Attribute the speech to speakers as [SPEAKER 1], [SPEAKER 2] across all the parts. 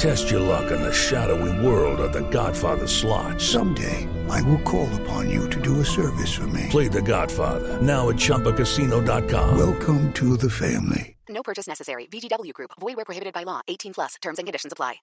[SPEAKER 1] Test your luck in the shadowy world of The Godfather slot.
[SPEAKER 2] Someday, I will call upon you to do a service for me.
[SPEAKER 1] Play The Godfather now at ChumbaCasino.com.
[SPEAKER 2] Welcome to the family.
[SPEAKER 3] No purchase necessary. VGW Group. Void where prohibited by law. 18 plus. Terms and conditions apply.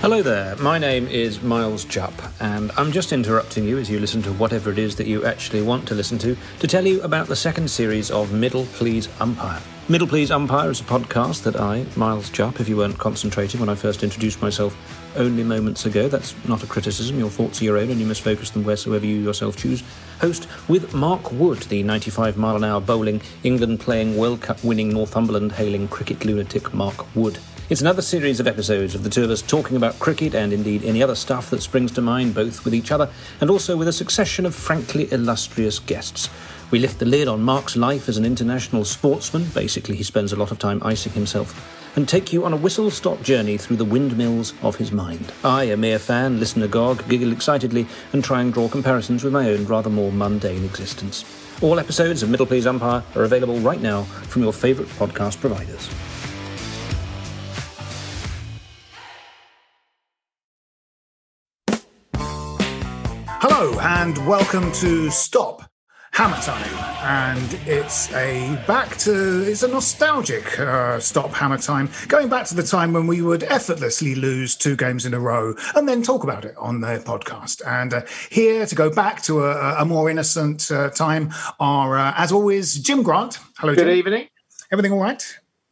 [SPEAKER 4] Hello there, my name is Miles Jupp, and I'm just interrupting you as you listen to whatever it is that you actually want to listen to to tell you about the second series of Middle Please Umpire. Middle Please Umpire is a podcast that I, Miles Jupp, if you weren't concentrating when I first introduced myself only moments ago, that's not a criticism, your thoughts are your own and you must focus them wheresoever you yourself choose, host with Mark Wood, the 95 mile an hour bowling, England playing World Cup winning Northumberland hailing cricket lunatic Mark Wood. It's another series of episodes of the two of us talking about cricket and indeed any other stuff that springs to mind, both with each other and also with a succession of frankly illustrious guests. We lift the lid on Mark's life as an international sportsman, basically, he spends a lot of time icing himself, and take you on a whistle stop journey through the windmills of his mind. I, a mere fan, listen agog, giggle excitedly, and try and draw comparisons with my own rather more mundane existence. All episodes of Middle Please Umpire are available right now from your favourite podcast providers.
[SPEAKER 5] Hello and welcome to Stop Hammer Time, and it's a back to it's a nostalgic uh, Stop Hammer Time, going back to the time when we would effortlessly lose two games in a row and then talk about it on the podcast. And uh, here to go back to a, a more innocent uh, time are, uh, as always, Jim Grant. Hello,
[SPEAKER 6] Good
[SPEAKER 5] Jim.
[SPEAKER 6] evening.
[SPEAKER 5] Everything all right?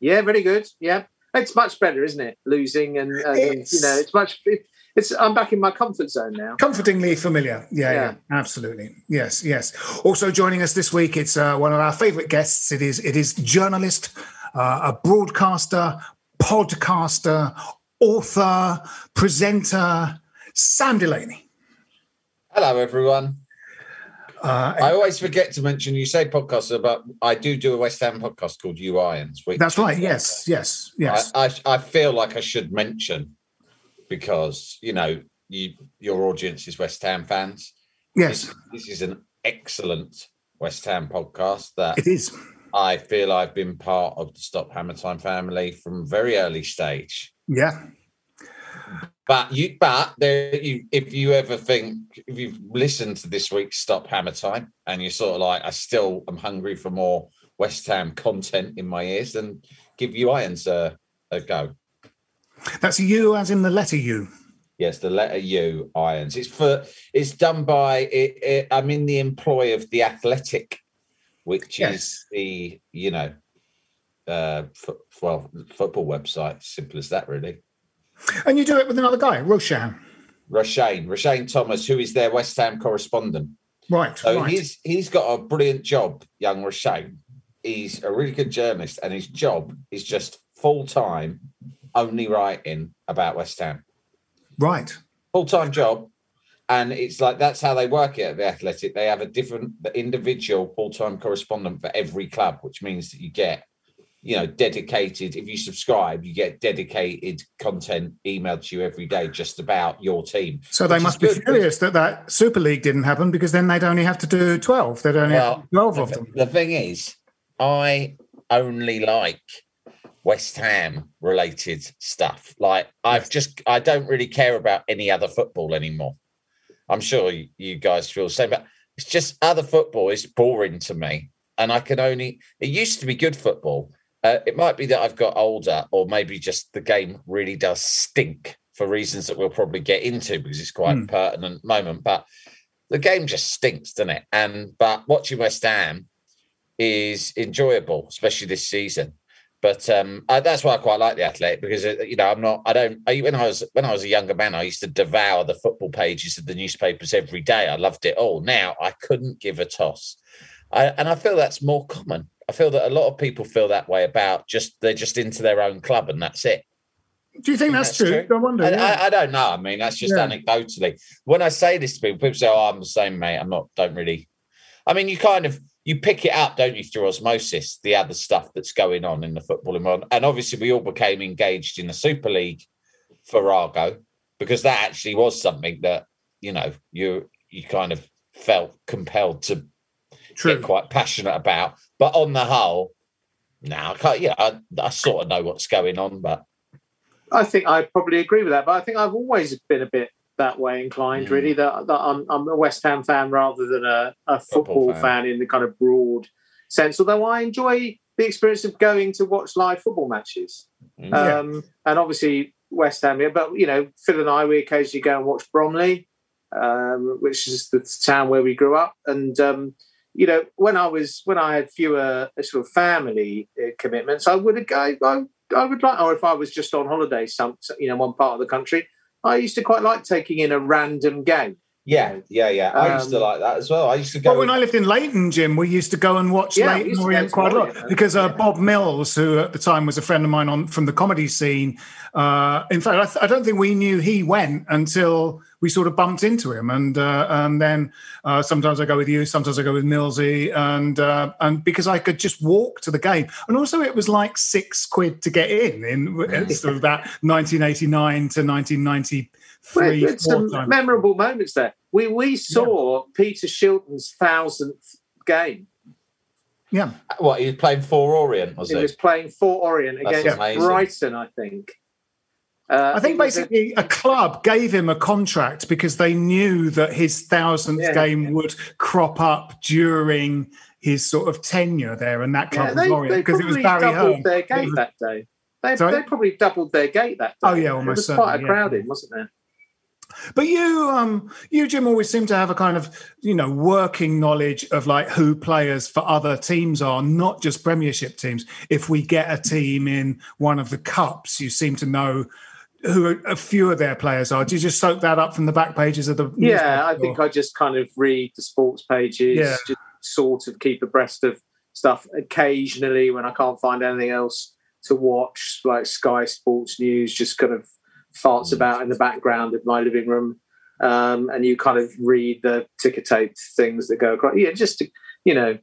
[SPEAKER 6] Yeah, very good. Yeah, it's much better, isn't it? Losing and, and you know, it's much. It, it's I'm back in my comfort zone now.
[SPEAKER 5] Comfortingly familiar. Yeah, yeah,
[SPEAKER 6] Yeah.
[SPEAKER 5] absolutely. Yes, yes. Also joining us this week, it's uh, one of our favourite guests. It is it is journalist, uh, a broadcaster, podcaster, author, presenter, Sam Delaney.
[SPEAKER 7] Hello, everyone.
[SPEAKER 5] Uh,
[SPEAKER 7] I always forget to mention you say podcasts, but I do do a West Ham podcast called You Irons. Which
[SPEAKER 5] that's right. Yes, yes, yes.
[SPEAKER 7] I, I, I feel like I should mention because you know you your audience is West Ham fans.
[SPEAKER 5] yes,
[SPEAKER 7] This, this is an excellent West Ham podcast that
[SPEAKER 5] it is.
[SPEAKER 7] I feel I've been part of the Stop Hammer Time family from very early stage.
[SPEAKER 5] Yeah.
[SPEAKER 7] But you, but there, you, if you ever think, if you've listened to this week's Stop Hammer Time and you're sort of like, I still am hungry for more West Ham content in my ears, then give you Irons a, a go.
[SPEAKER 5] That's you as in the letter U.
[SPEAKER 7] Yes, the letter U Irons. It's for it's done by it, it, I'm in the employ of the Athletic, which
[SPEAKER 5] Yes.
[SPEAKER 7] is the you know, uh, fo- well, football website. Simple as that, really.
[SPEAKER 5] And you do it with another guy, Roshan.
[SPEAKER 7] Roshane, Roshane Thomas, who is their West Ham correspondent.
[SPEAKER 5] Right.
[SPEAKER 7] So
[SPEAKER 5] right.
[SPEAKER 7] he's he's got a brilliant job, young Roshane. He's a really good journalist, and his job is just full time, only writing about West Ham.
[SPEAKER 5] right.
[SPEAKER 7] Full time job, and it's like that's how they work it at the Athletic. They have a different the individual full time correspondent for every club, which means that you get, you know, dedicated. If you subscribe, you get dedicated content emailed to you every day, just about your team.
[SPEAKER 5] So they must be furious that that Super League didn't happen because then they'd only have to do 12. They'd only have
[SPEAKER 7] Well,
[SPEAKER 5] do 12 of
[SPEAKER 7] th-
[SPEAKER 5] them.
[SPEAKER 7] the thing is, I only like West Ham related stuff. Like I've just I don't really care about any other football anymore. I'm sure you, guys feel the same, but it's just other football is boring to me, and I can only. It used to be good football. Uh, it might be that I've got older, or maybe just the game really does stink for reasons that we'll probably get into because it's quite a pertinent moment. But the game just stinks, doesn't it? And but watching West Ham is enjoyable, especially this season. But um, I, that's why I quite like the Athletic because uh, you know I'm not I don't I, when I was when I was a younger man I used to devour the football pages of the newspapers every day. I loved it all. Now I couldn't give a toss, I, and I feel that's more common. I feel that a lot of people feel that way about just they're just into their own club and that's it.
[SPEAKER 5] Do you think that's, true? I wonder.
[SPEAKER 7] I,
[SPEAKER 5] yeah.
[SPEAKER 7] I, I don't know. I mean, that's just
[SPEAKER 5] Yeah.
[SPEAKER 7] anecdotally. When I say this to people, people say, "Oh, I'm the same, mate." I'm not. Don't really. I mean, you kind of you pick it up, don't you, through osmosis, the other stuff that's going on in the footballing world. And obviously, we all became engaged in the Super League farrago because that actually was something that you know you you kind of felt compelled to
[SPEAKER 5] True.
[SPEAKER 7] get quite passionate about. But on the whole, no, I can't. Yeah, I, I sort of know what's going on, but
[SPEAKER 6] I think I probably agree with that, but I think I've always been a bit that way inclined,
[SPEAKER 7] Mm.
[SPEAKER 6] really. That, that I'm, I'm a West Ham fan rather than a, a
[SPEAKER 7] Football
[SPEAKER 6] football,
[SPEAKER 7] fan.
[SPEAKER 6] fan. in the kind of broad sense. Although I enjoy the experience of going to watch live football matches,
[SPEAKER 7] mm,
[SPEAKER 5] Yeah.
[SPEAKER 6] um, and obviously West Ham. yeah, But you know, Phil and I we occasionally go and watch Bromley, um, which is the town where we grew up, and. Um, you know, when I was when I had fewer uh, sort of family uh, commitments, I would I, I I would like, or if I was just on holiday, some you know, one part of the country, I used to quite like taking in a random game.
[SPEAKER 7] Yeah, yeah, yeah. I used to
[SPEAKER 6] Um,
[SPEAKER 7] like that as well. I used to go.
[SPEAKER 5] Well, when I lived in Leyton, Jim, we used to go and watch
[SPEAKER 6] Yeah,
[SPEAKER 5] Leyton
[SPEAKER 6] used
[SPEAKER 5] Orient quite a lot
[SPEAKER 6] Orient,
[SPEAKER 5] because uh,
[SPEAKER 6] yeah.
[SPEAKER 5] Bob Mills, who at the time was a friend of mine on from the comedy scene, uh, in fact, I, th- I don't think we knew he went until we sort of bumped into him, and uh, and then uh, sometimes I go with you, sometimes I go with Millsy, and uh, and because I could just walk to the game, and also it was like six quid to get in in it's sort of that 1989 to 1993.
[SPEAKER 6] Well, it's
[SPEAKER 5] four
[SPEAKER 6] some
[SPEAKER 5] time.
[SPEAKER 6] memorable moments there. We we saw Peter Shilton's thousandth game.
[SPEAKER 5] Yeah.
[SPEAKER 7] what he was playing for Orient, was
[SPEAKER 6] He
[SPEAKER 7] he?
[SPEAKER 6] was playing for Orient
[SPEAKER 7] That's
[SPEAKER 6] against
[SPEAKER 7] amazing.
[SPEAKER 6] Brighton, I think. Uh,
[SPEAKER 5] I think
[SPEAKER 6] it a-
[SPEAKER 5] basically a club gave him a contract because they knew that his thousandth
[SPEAKER 6] Yeah.
[SPEAKER 5] game would crop up during his sort of tenure there, and that club
[SPEAKER 6] yeah, they,
[SPEAKER 5] Orient
[SPEAKER 6] they
[SPEAKER 5] because it was
[SPEAKER 6] probably
[SPEAKER 5] Barry
[SPEAKER 6] doubled
[SPEAKER 5] Hearn.
[SPEAKER 6] their gate
[SPEAKER 5] was-
[SPEAKER 6] that day. They, they probably doubled their gate that day.
[SPEAKER 5] Oh, yeah,
[SPEAKER 6] it
[SPEAKER 5] almost
[SPEAKER 6] was quite
[SPEAKER 5] certainly,
[SPEAKER 6] a
[SPEAKER 5] yeah.
[SPEAKER 6] crowd in, wasn't there?
[SPEAKER 5] But you, um, you, Jim, always seem to have a kind of, you know, working knowledge of like who players for other teams are, not just Premiership teams. If we get a team in one of the cups, you seem to know who a few of their players are. Do you just soak that up from the back pages of the?
[SPEAKER 6] Yeah, I think I just kind of read the sports pages,
[SPEAKER 5] Yeah.
[SPEAKER 6] just sort of keep abreast of stuff. Occasionally, when I can't find anything else to watch, like Sky Sports News, just kind of farts about in the background of my living room. Um, and you kind of read the ticker tape things that go across. Yeah, just to, you know.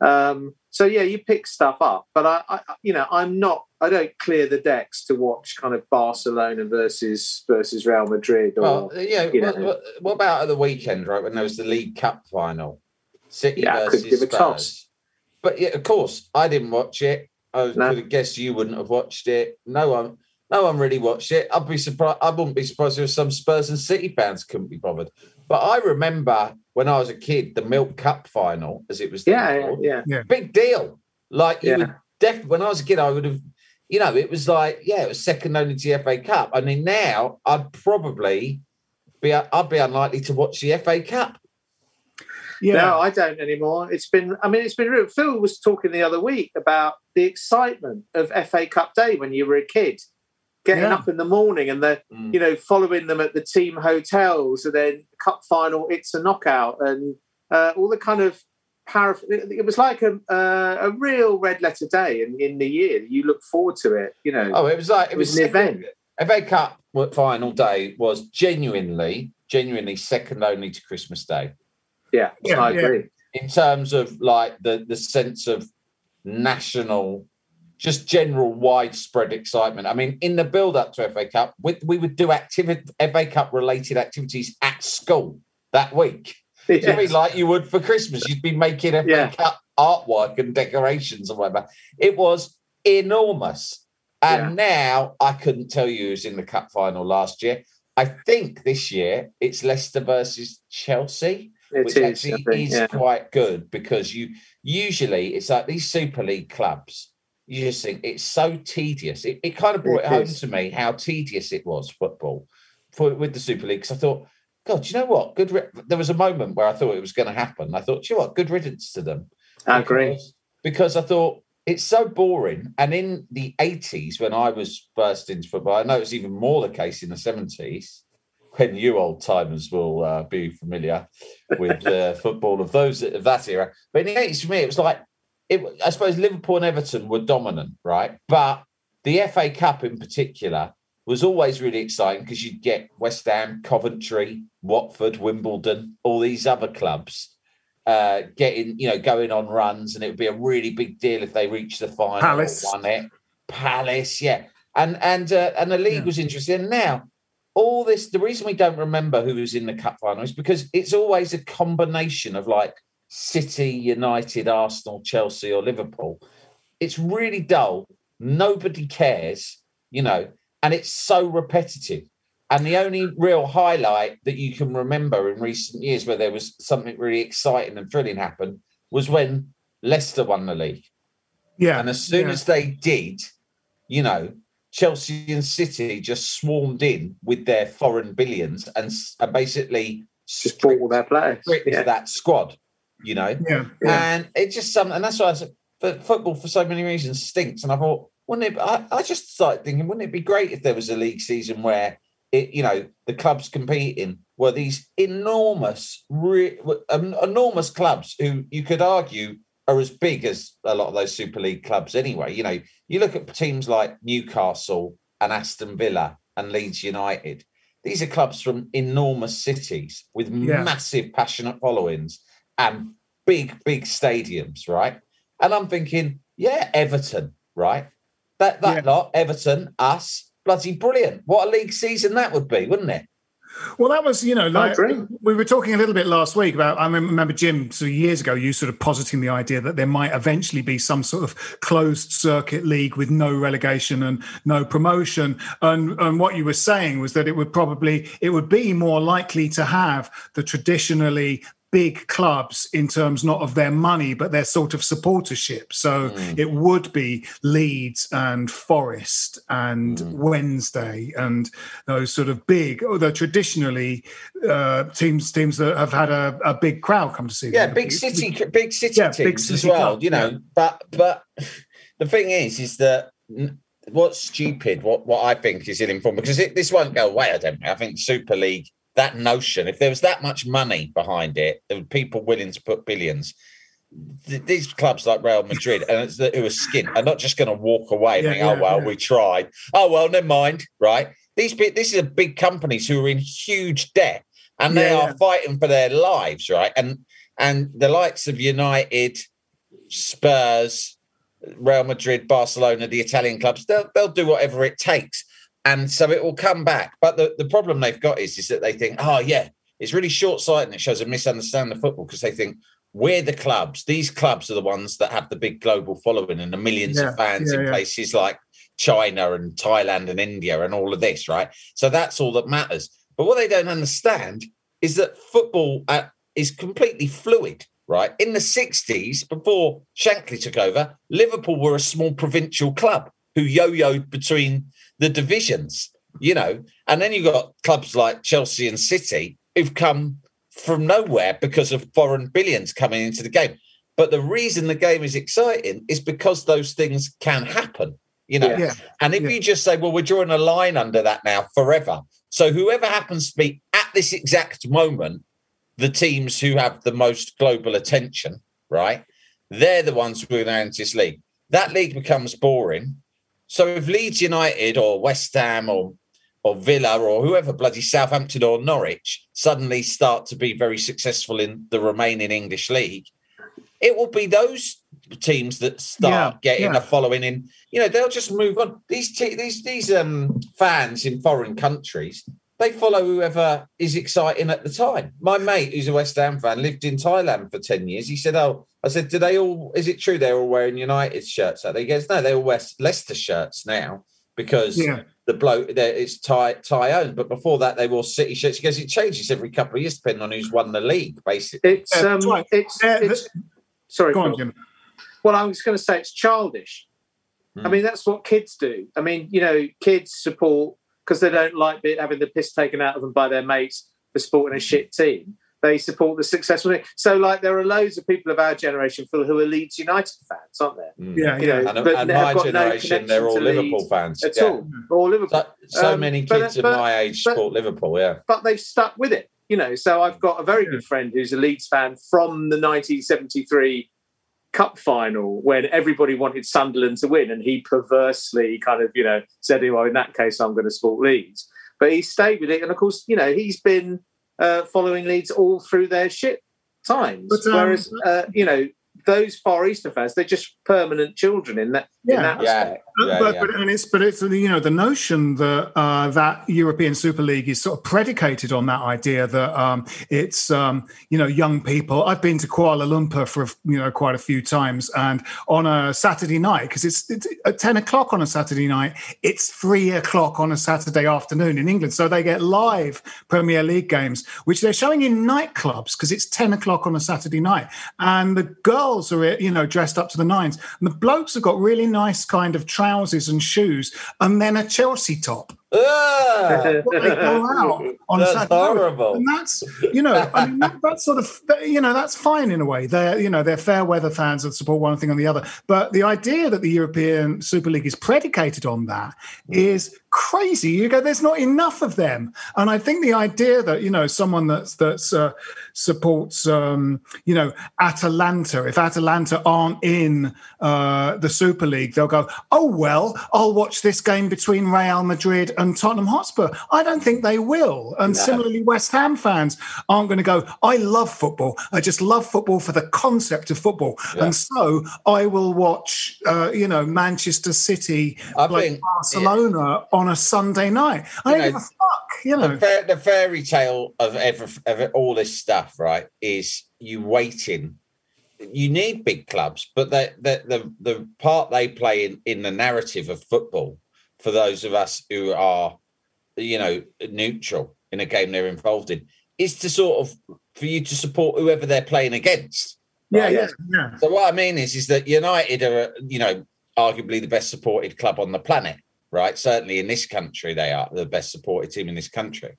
[SPEAKER 6] Um, so yeah, you pick stuff up, but I, I, you know, I'm not. I don't clear the decks to watch kind of Barcelona versus versus Real Madrid or
[SPEAKER 7] Well, yeah.
[SPEAKER 6] you
[SPEAKER 7] What,
[SPEAKER 6] know.
[SPEAKER 7] what, what about at the weekend, right? When there was the League Cup final, City
[SPEAKER 6] Yeah, I could
[SPEAKER 7] versus
[SPEAKER 6] give a
[SPEAKER 7] Spurs.
[SPEAKER 6] toss.
[SPEAKER 7] But yeah, of course, I didn't watch it. I
[SPEAKER 6] No.
[SPEAKER 7] could have guessed you wouldn't have watched it. No one, Oh, no one really watched it. I'd be surprised. I wouldn't be surprised if some Spurs and City fans couldn't be bothered. But I remember when I was a kid, the Milk Cup final, as it was.
[SPEAKER 6] yeah, yeah,
[SPEAKER 7] called,
[SPEAKER 6] yeah.
[SPEAKER 7] big deal. Like you
[SPEAKER 6] Yeah.
[SPEAKER 7] would definitely when I was a kid, I would have, you know, it was like, yeah, it was second only to the FA Cup. I mean, now I'd probably be I'd be unlikely to watch the FA Cup.
[SPEAKER 5] yeah.
[SPEAKER 6] No, I don't anymore. It's been, I mean, it's been real. Phil was talking the other week about the excitement of FA Cup Day when you were a kid, getting
[SPEAKER 5] Yeah.
[SPEAKER 6] up in the morning and the,
[SPEAKER 7] Mm.
[SPEAKER 6] you know, following them at the team hotels and then cup final, it's a knockout and uh, all the kind of paraph- It was like a, uh, a real red letter day in, in the year. You look forward to it, you know.
[SPEAKER 7] Oh, it was like it,
[SPEAKER 6] It
[SPEAKER 7] was,
[SPEAKER 6] was an
[SPEAKER 7] second-
[SPEAKER 6] event.
[SPEAKER 7] FA Cup final day was genuinely, genuinely second only to Christmas Day
[SPEAKER 6] yeah,
[SPEAKER 5] Yeah,
[SPEAKER 6] I
[SPEAKER 5] yeah.
[SPEAKER 7] in terms of like the the sense of national, just general widespread excitement. I mean, in the build up to FA Cup, we, we would do activity FA Cup related activities at school that week. Do you mean like you would for Christmas? You'd be making FA
[SPEAKER 6] Yeah.
[SPEAKER 7] Cup artwork and decorations or whatever. It was enormous. And now I couldn't tell you who's in the cup final last year. I think this year it's Leicester versus Chelsea,
[SPEAKER 6] It
[SPEAKER 7] which
[SPEAKER 6] is,
[SPEAKER 7] actually
[SPEAKER 6] think,
[SPEAKER 7] is
[SPEAKER 6] yeah.
[SPEAKER 7] quite good because you usually it's like these Super League clubs. You just think it's so tedious. It, it kind of brought
[SPEAKER 6] It
[SPEAKER 7] it, home to me how tedious it was football for with the Super League. Because I thought, God, you know what? Good. Ri- there was a moment where I thought it was going to happen. I thought, "Do you know what? Good riddance to them.
[SPEAKER 6] I agree.
[SPEAKER 7] Because, because I thought it's so boring. And in the 80s, when I was first into football, I know it's even more the case in the 70s, when you old timers will uh, be familiar with uh, football of those of that era. But in the 80s, for me, it was like, it, I suppose Liverpool and Everton were dominant, right? But the FA Cup in particular was always really exciting because you'd get West Ham, Coventry, Watford, Wimbledon, all these other clubs uh, getting, you know, going on runs, and it would be a really big deal if they reached the final
[SPEAKER 5] Palace.
[SPEAKER 7] won it. Palace, yeah, and and uh, and the league
[SPEAKER 5] Yeah.
[SPEAKER 7] was interesting. Now, all this, the reason we don't remember who was in the cup final is because it's always a combination of like City, United, Arsenal, Chelsea, or Liverpool. It's really dull. Nobody cares, you know, and it's so repetitive. And the only real highlight that you can remember in recent years where there was something really exciting and thrilling happen was when Leicester won the league.
[SPEAKER 5] Yeah.
[SPEAKER 7] And as soon
[SPEAKER 5] yeah.
[SPEAKER 7] as they did, you know, Chelsea and City just swarmed in with their foreign billions and, and basically
[SPEAKER 6] Just bought all their players.
[SPEAKER 7] stripped
[SPEAKER 6] Yeah.
[SPEAKER 7] that squad, you know.
[SPEAKER 5] yeah.
[SPEAKER 7] And it's just something, and that's why I said, but football for so many reasons stinks. And I thought, wouldn't it? I, I just started thinking, wouldn't it be great if there was a league season where it, you know, the clubs competing were these enormous, re, um, enormous clubs who you could argue are as big as a lot of those Super League clubs anyway. You know, you look at teams like Newcastle and Aston Villa and Leeds United. These are clubs from enormous cities with
[SPEAKER 5] Yeah.
[SPEAKER 7] massive, passionate followings and big, big stadiums, right? And I'm thinking, yeah, Everton, right? That that lot, Everton, us, bloody brilliant. What a league season that would be, wouldn't it?
[SPEAKER 5] Well, that was, you know, like we were talking a little bit last week about. I remember Jim, sort of years ago, you sort of positing the idea that there might eventually be some sort of closed circuit league with no relegation and no promotion. And and what you were saying was that it would probably it would be more likely to have the traditionally big clubs in terms not of their money but their sort of supportership so it would be leeds and forest and wednesday and those sort of big although traditionally uh teams teams that have had a, a big crowd come to see
[SPEAKER 7] Yeah,
[SPEAKER 5] them.
[SPEAKER 7] big city, big city
[SPEAKER 5] Yeah,
[SPEAKER 7] teams
[SPEAKER 5] big
[SPEAKER 7] as well.
[SPEAKER 5] club,
[SPEAKER 7] you know,
[SPEAKER 5] yeah.
[SPEAKER 7] but but the thing is, is that n- what's stupid, what what I think is ill-informed because it, this won't go away. I don't think. I think Super League, that notion, if there was that much money behind it, there were people willing to put billions. th- These clubs like Real Madrid and it's the, who are skint are not just going to walk away and think, oh,
[SPEAKER 5] yeah,
[SPEAKER 7] "Oh well,
[SPEAKER 5] yeah.
[SPEAKER 7] we tried." Oh well, never mind. Right? These this is a big companies who are in huge debt and they
[SPEAKER 5] Yeah,
[SPEAKER 7] are
[SPEAKER 5] yeah.
[SPEAKER 7] fighting for their lives, right? And and the likes of United, Spurs, Real Madrid, Barcelona, the Italian clubs, they'll, they'll do whatever it takes. And so it will come back. But the, the problem they've got is, is that they think, oh, yeah, it's really short sighted and it shows a misunderstanding of football because they think we're the clubs. These clubs are the ones that have the big global following and the millions
[SPEAKER 5] Yeah,
[SPEAKER 7] of fans
[SPEAKER 5] yeah,
[SPEAKER 7] in
[SPEAKER 5] yeah.
[SPEAKER 7] places like China and Thailand and India and all of this, right? So that's all that matters. But what they don't understand is that football uh, is completely fluid, right? In the 60s, before Shankly took over, Liverpool were a small provincial club who yo yoed between the divisions, you know, and then you've got clubs like Chelsea and City who've come from nowhere because of foreign billions coming into the game. But the reason the game is exciting is because those things can happen, you know.
[SPEAKER 5] Yeah.
[SPEAKER 7] And if
[SPEAKER 5] Yeah.
[SPEAKER 7] you just say, well, we're drawing a line under that now forever. So whoever happens to be at this exact moment, the teams who have the most global attention, right? They're the ones who are going to enter this league. That league becomes boring. So if Leeds United or West Ham or or Villa or whoever bloody Southampton or Norwich suddenly start to be very successful in the remaining English league, it will be those teams that start
[SPEAKER 5] Yeah,
[SPEAKER 7] getting
[SPEAKER 5] yeah.
[SPEAKER 7] a following in. You know, they'll just move on. These te- these these um fans in foreign countries, they follow whoever is exciting at the time. My mate, who's a West Ham fan, lived in Thailand for 10 years. He said, Oh, I said, Do they all, is it true they're all wearing United shirts? He goes, No, they're all wear Leicester shirts now because
[SPEAKER 5] Yeah.
[SPEAKER 7] the bloke there it's Thai Thai owned. But before that, they wore City shirts. He goes, It changes every couple of years depending on who's won the league, basically.
[SPEAKER 6] It's
[SPEAKER 5] Yeah,
[SPEAKER 6] um,
[SPEAKER 5] that's
[SPEAKER 6] it's,
[SPEAKER 5] Uh,
[SPEAKER 6] it's sorry.
[SPEAKER 5] Go on, Jim.
[SPEAKER 6] Well, I was going to say it's childish. I
[SPEAKER 7] Mm.
[SPEAKER 6] mean, that's what kids do. I mean, you know, kids support because they don't like be- having the piss taken out of them by their mates for supporting a shit team. They support the successful. team. So, like, there are loads of people of our generation, Phil, who are Leeds United fans, aren't there?
[SPEAKER 7] Mm.
[SPEAKER 5] Yeah,
[SPEAKER 6] You
[SPEAKER 5] yeah.
[SPEAKER 6] know,
[SPEAKER 7] And,
[SPEAKER 6] but
[SPEAKER 7] and
[SPEAKER 6] they
[SPEAKER 7] my
[SPEAKER 6] have got no
[SPEAKER 7] generation, they're all Liverpool
[SPEAKER 6] Leeds
[SPEAKER 7] fans.
[SPEAKER 6] At
[SPEAKER 7] yeah.
[SPEAKER 6] all, or Liverpool.
[SPEAKER 7] So, so
[SPEAKER 6] Um,
[SPEAKER 7] many
[SPEAKER 6] but-
[SPEAKER 7] kids of
[SPEAKER 6] but-
[SPEAKER 7] my age
[SPEAKER 6] but-
[SPEAKER 7] support Liverpool, yeah.
[SPEAKER 6] but they've stuck with it. You know, so I've got a very good friend who's a Leeds fan from the 1973 Cup final when everybody wanted Sunderland to win, and he perversely kind of, you know, said, "Well, in that case, I'm going to support Leeds." But he stayed with it, and of course, you know, he's been uh, following Leeds all through their shit times.
[SPEAKER 5] But, um,
[SPEAKER 6] Whereas, uh, you know, those Far Eastern fans, they're just permanent children in that.
[SPEAKER 5] Yeah.
[SPEAKER 6] in that
[SPEAKER 7] Yeah.
[SPEAKER 6] respect.
[SPEAKER 5] But,
[SPEAKER 7] Yeah,
[SPEAKER 5] but,
[SPEAKER 7] yeah.
[SPEAKER 5] but and it's but it's you know the notion that uh, that European Super League is sort of predicated on that idea that um, it's um, you know young people. I've been to Kuala Lumpur for you know quite a few times, and on a Saturday night because it's, it's at ten o'clock on a Saturday night, it's three o'clock on a Saturday afternoon in England. So they get live Premier League games, which they're showing in nightclubs because it's ten o'clock on a Saturday night, and the girls are you know dressed up to the nines, and the blokes have got really nice kind of trousers and shoes, and then a Chelsea top. They go out on
[SPEAKER 7] That's
[SPEAKER 5] Saturday
[SPEAKER 7] horrible.
[SPEAKER 5] and that's you know, I mean, that, that's sort of you know, that's fine in a way. They're you know, they're fair weather fans that support one thing on the other. But the idea that the European Super League is predicated on that is crazy. You go, there's not enough of them, and I think the idea that you know, someone that's that's uh, supports um, you know Atalanta, if Atalanta aren't in uh, the Super League, they'll go, oh well, I'll watch this game between Real Madrid and Tottenham Hotspur. I don't think they will. And similarly, West Ham fans aren't going to go, I love football. I just love football for the concept of football.
[SPEAKER 7] Yeah.
[SPEAKER 5] And so I will watch, uh, you know, Manchester City
[SPEAKER 7] I
[SPEAKER 5] play Barcelona on a Sunday night. I don't
[SPEAKER 7] know,
[SPEAKER 5] give a fuck, you know.
[SPEAKER 7] the, the fairy tale of, every, of all this stuff, right, is you waiting. You need big clubs, but the the the, the part they play in, in the narrative of football for those of us who are, you know, neutral in a game they're involved in is to sort of for you to support whoever they're playing against.
[SPEAKER 5] yeah,
[SPEAKER 7] right?
[SPEAKER 5] yeah, yeah.
[SPEAKER 7] So what I mean is, is that United are, you know, arguably the best supported club on the planet, right? Certainly in this country, they are the best supported team in this country,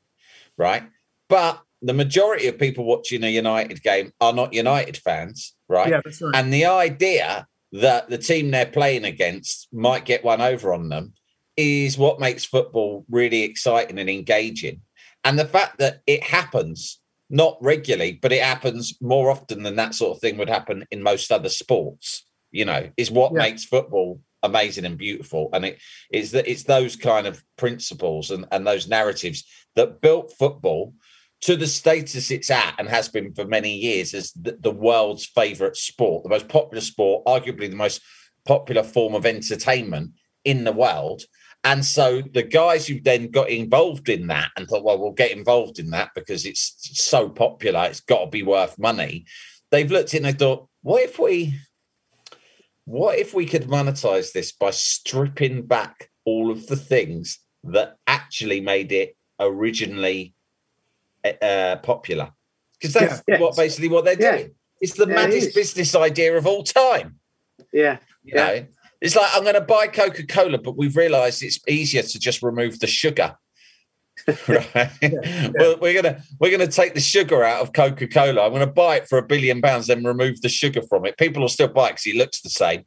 [SPEAKER 7] right? But the majority of people watching a United game are not United fans, right?
[SPEAKER 5] Yeah, that's right.
[SPEAKER 7] And the idea that the team they're playing against might get one over on them is what makes football really exciting and engaging. And the fact that it happens not regularly, but it happens more often than that sort of thing would happen in most other sports, you know, is what
[SPEAKER 5] Yeah.
[SPEAKER 7] makes football amazing and beautiful. And it is that it's those kind of principles and, and those narratives that built football to the status it's at and has been for many years as the, the world's favorite sport, the most popular sport, arguably the most popular form of entertainment in the world. And so the guys who then got involved in that and thought, well, we'll get involved in that because it's so popular, it's got to be worth money. They've looked in and thought, what if we, what if we could monetize this by stripping back all of the things that actually made it originally uh, popular? Because that's
[SPEAKER 6] Yeah.
[SPEAKER 7] what basically what they're
[SPEAKER 6] Yeah.
[SPEAKER 7] doing. It's the
[SPEAKER 6] Yeah,
[SPEAKER 7] maddest
[SPEAKER 6] is.
[SPEAKER 7] business idea of all time.
[SPEAKER 6] Yeah.
[SPEAKER 7] You
[SPEAKER 6] Yeah.
[SPEAKER 7] know, it's like I'm going to buy Coca Cola, but we've realised it's easier to just remove the sugar. right? Well, we're gonna we're gonna take the sugar out of Coca Cola. I'm going to buy it for a billion pounds, then remove the sugar from it. People will still buy it because it looks the same.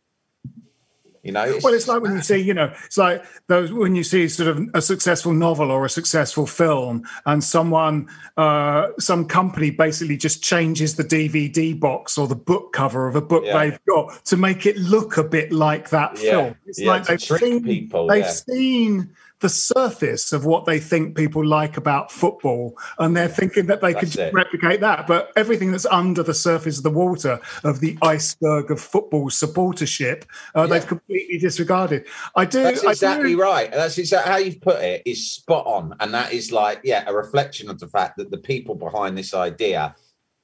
[SPEAKER 7] You know,
[SPEAKER 5] Well, it's like when you see, you know, it's like those when you see sort of a successful novel or a successful film, and someone, uh, some company basically just changes the DVD box or the book cover of a book
[SPEAKER 7] Yeah.
[SPEAKER 5] they've got to make it look a bit like that
[SPEAKER 7] Yeah.
[SPEAKER 5] film. It's
[SPEAKER 7] Yeah,
[SPEAKER 5] like they've seen
[SPEAKER 7] people,
[SPEAKER 5] they've
[SPEAKER 7] yeah.
[SPEAKER 5] seen the surface of what they think people like about football, and they're thinking that they
[SPEAKER 7] That's
[SPEAKER 5] could just replicate that. But everything that's under the surface of the water of the iceberg of football supportership, uh,
[SPEAKER 7] Yeah.
[SPEAKER 5] they've completely disregarded. I do.
[SPEAKER 7] That's
[SPEAKER 5] I do-
[SPEAKER 7] exactly right. And that's exactly how you've put it. Is spot on, and that is like, yeah, a reflection of the fact that the people behind this idea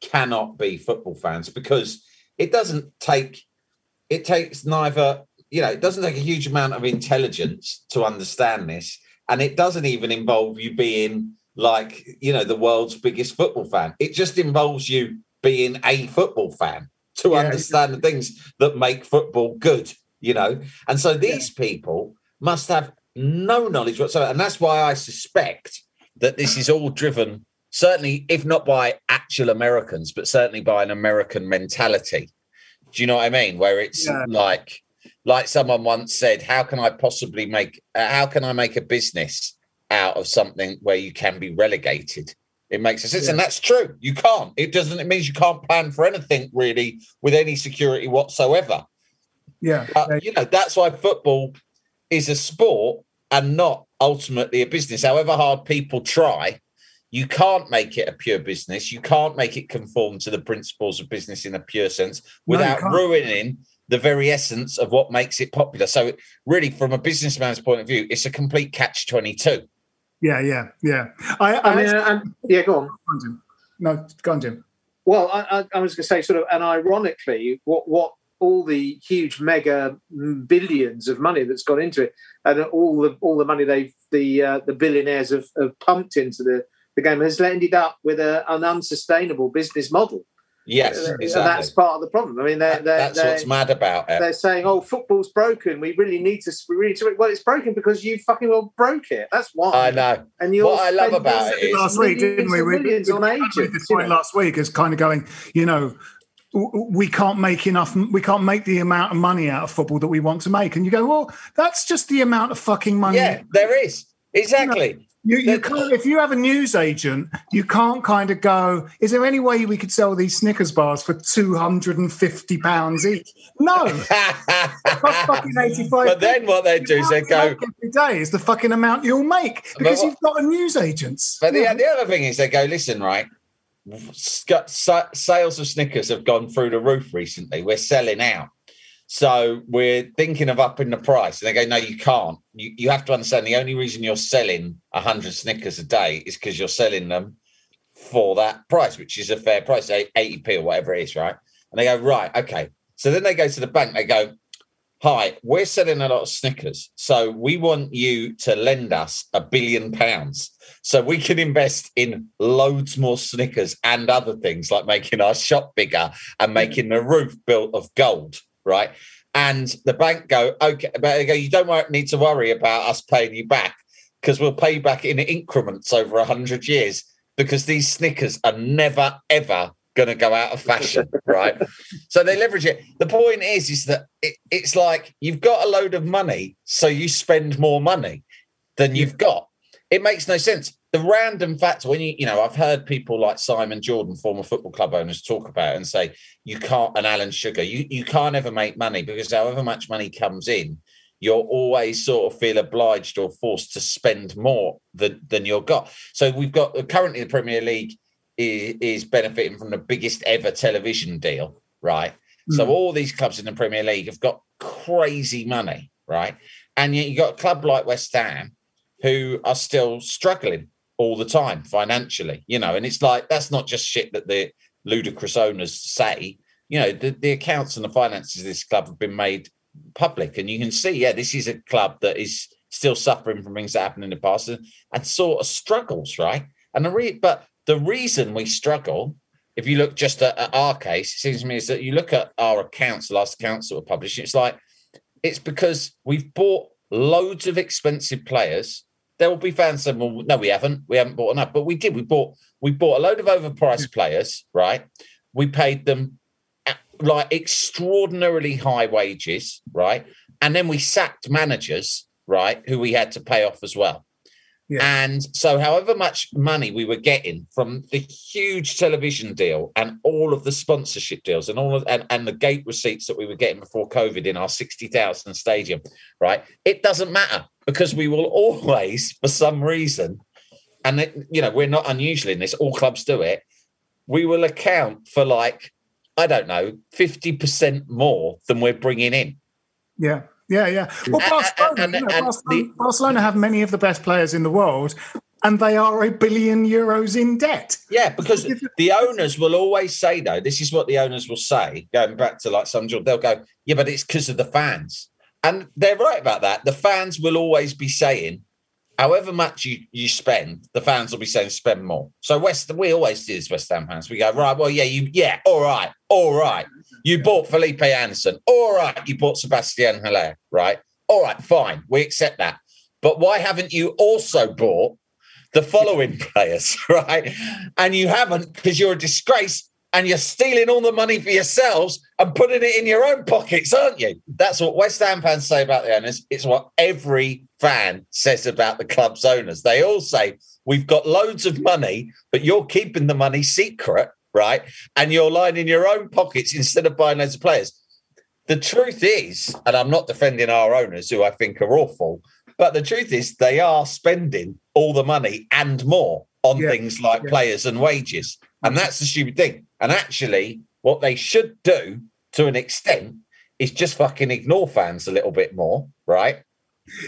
[SPEAKER 7] cannot be football fans because it doesn't take. It takes neither, you know, it doesn't take a huge amount of intelligence to understand this, and it doesn't even involve you being like, you know, the world's biggest football fan. It just involves you being a football fan to
[SPEAKER 5] Yeah.
[SPEAKER 7] understand the things that make football good, you know. And so these people must have no knowledge whatsoever. And that's why I suspect that this is all driven, certainly, if not by actual Americans, but certainly by an American mentality. Do you know what I mean? Where it's
[SPEAKER 5] Yeah.
[SPEAKER 7] like, like someone once said, "How can I possibly make? Uh, how can I make a business out of something where you can be relegated?" It makes sense, and that's true. You can't. It doesn't. It means you can't plan for anything really with any security whatsoever.
[SPEAKER 5] yeah,
[SPEAKER 7] But you know, that's why football is a sport and not ultimately a business. However hard people try, you can't make it a pure business. You can't make it conform to the principles of business in a pure sense without
[SPEAKER 5] can't.
[SPEAKER 7] ruining the very essence of what makes it popular. So, really, from a businessman's point of view, it's a complete catch twenty-two.
[SPEAKER 5] yeah, yeah, yeah. I, I,
[SPEAKER 6] I mean,
[SPEAKER 5] actually-
[SPEAKER 6] and, yeah, go on.
[SPEAKER 5] Go on, Jim. no, go on, Jim.
[SPEAKER 6] Well, I, I, I was going to say, sort of, and ironically, what what all the huge mega billions of money that's gone into it, and all the all the money they've the uh, the billionaires have, have pumped into the, the game has ended up with a, an unsustainable business model.
[SPEAKER 7] Yes,
[SPEAKER 6] Uh, and
[SPEAKER 7] exactly.
[SPEAKER 6] that's part of the problem. I mean, they're,
[SPEAKER 7] That-
[SPEAKER 6] they're,
[SPEAKER 7] that's
[SPEAKER 6] they're,
[SPEAKER 7] what's mad about it.
[SPEAKER 6] they're saying, "Oh, football's broken. We really need to. We really need to." Well, it's broken because you fucking well broke it. That's why.
[SPEAKER 7] I know.
[SPEAKER 6] And you're
[SPEAKER 7] What I love about it is-
[SPEAKER 5] last week, didn't we? We,
[SPEAKER 6] Millions
[SPEAKER 5] we,
[SPEAKER 6] on
[SPEAKER 5] we
[SPEAKER 6] agents.
[SPEAKER 5] this
[SPEAKER 6] you
[SPEAKER 5] point
[SPEAKER 6] know.
[SPEAKER 5] last week is kind of going, you know, we can't make enough. We can't make the amount of money out of football that we want to make. And you go, well, that's just the amount of fucking money.
[SPEAKER 7] Yeah, there is exactly.
[SPEAKER 5] You, you
[SPEAKER 7] There-
[SPEAKER 5] can't, if you have a news agent, you can't kind of go, is there any way we could sell these Snickers bars for £250 each? No. Fucking 85
[SPEAKER 7] but then what they do is they go.
[SPEAKER 5] every day is the fucking amount you'll make because
[SPEAKER 7] what-
[SPEAKER 5] you've got a news agent.
[SPEAKER 7] But the, the other thing is they go, listen, right? Sales of Snickers have gone through the roof recently. We're selling out. So we're thinking of upping the price. And they go, no, you can't. You, you have to understand the only reason you're selling 100 Snickers a day is because you're selling them for that price, which is a fair price, eh, 80p or whatever it is, right? And they go, right, okay. So then they go to the bank, they go, hi, we're selling a lot of Snickers. So we want you to lend us a billion pounds so we can invest in loads more Snickers and other things like making our shop bigger and making the roof built of gold, right? And the bank go, okay, but they go, you don't need to worry about us paying you back because we'll pay you back in increments over a hundred years because these Snickers are never ever going to go out of fashion, right? So they leverage it. The point is, is that it, it's like you've got a load of money, so you spend more money than you've got. It makes no sense. The random fact when you, you know, I've heard people like Simon Jordan, former football club owners, talk about and say you can't, and Alan Sugar, you you can't ever make money because however much money comes in, you'll always sort of feel obliged or forced to spend more than than you've got. So we've got uh, currently the Premier League is, is benefiting from the biggest ever television deal, right? So hmm. all these clubs in the Premier League have got crazy money, right? And yet you got a club like West Ham who are still struggling all the time financially, you know, and it's like that's not just shit that the ludicrous owners say. You know, the, the accounts and the finances of this club have been made public, and you can see, yeah, this is a club that is still suffering from things that happened in the past and, and sort of struggles, right? And the re- but the reason we struggle, if you look just at, at our case, it seems to me is that you look at our accounts, the last accounts that were published, it's like it's because we've bought loads of expensive players. There will be fans saying, "Well, no, we haven't. We haven't bought enough." But we did. We bought. We bought a load of overpriced players. Right. We paid them at, like extraordinarily high wages. Right. And then we sacked managers. Right. Who we had to pay off as well.
[SPEAKER 5] Yeah.
[SPEAKER 7] And so, however much money we were getting from the huge television deal and all of the sponsorship deals and all of and, and the gate receipts that we were getting before COVID in our 60,000 stadium, right? It doesn't matter because we will always, for some reason, and it, you know, we're not unusual in this, all clubs do it, we will account for like, I don't know, 50% more than we're bringing in.
[SPEAKER 5] Yeah. Yeah, yeah. Well,
[SPEAKER 7] And-
[SPEAKER 5] Barcelona,
[SPEAKER 7] and-
[SPEAKER 5] you know, Barcelona,
[SPEAKER 7] the-
[SPEAKER 5] Barcelona have many of the best players in the world, and they are a billion euros in debt.
[SPEAKER 7] Yeah, because the owners will always say, though, this is what the owners will say, going back to like some job, they'll go, yeah, but it's because of the fans. And they're right about that. The fans will always be saying, however much you, you spend, the fans will be saying spend more. So West, we always do this, West Ham fans. We go, right, well, yeah, you, yeah, all right, all right. You bought Felipe Anderson. All right, you bought Sebastien Haller, right? All right, fine. We accept that. But why haven't you also bought the following players, right? And you haven't because you're a disgrace and you're stealing all the money for yourselves and putting it in your own pockets, aren't you? That's what West Ham fans say about the owners. It's what every fan says about the club's owners. They all say, We've got loads of money, but you're keeping the money secret, right? And you're lining your own pockets instead of buying loads of players. The truth is, and I'm not defending our owners who I think are awful, but the truth is they are spending all the money and more on
[SPEAKER 5] Yeah,
[SPEAKER 7] things like
[SPEAKER 5] yeah.
[SPEAKER 7] players and wages. And that's the stupid thing. And actually, what they should do to an extent is just fucking ignore fans a little bit more, right?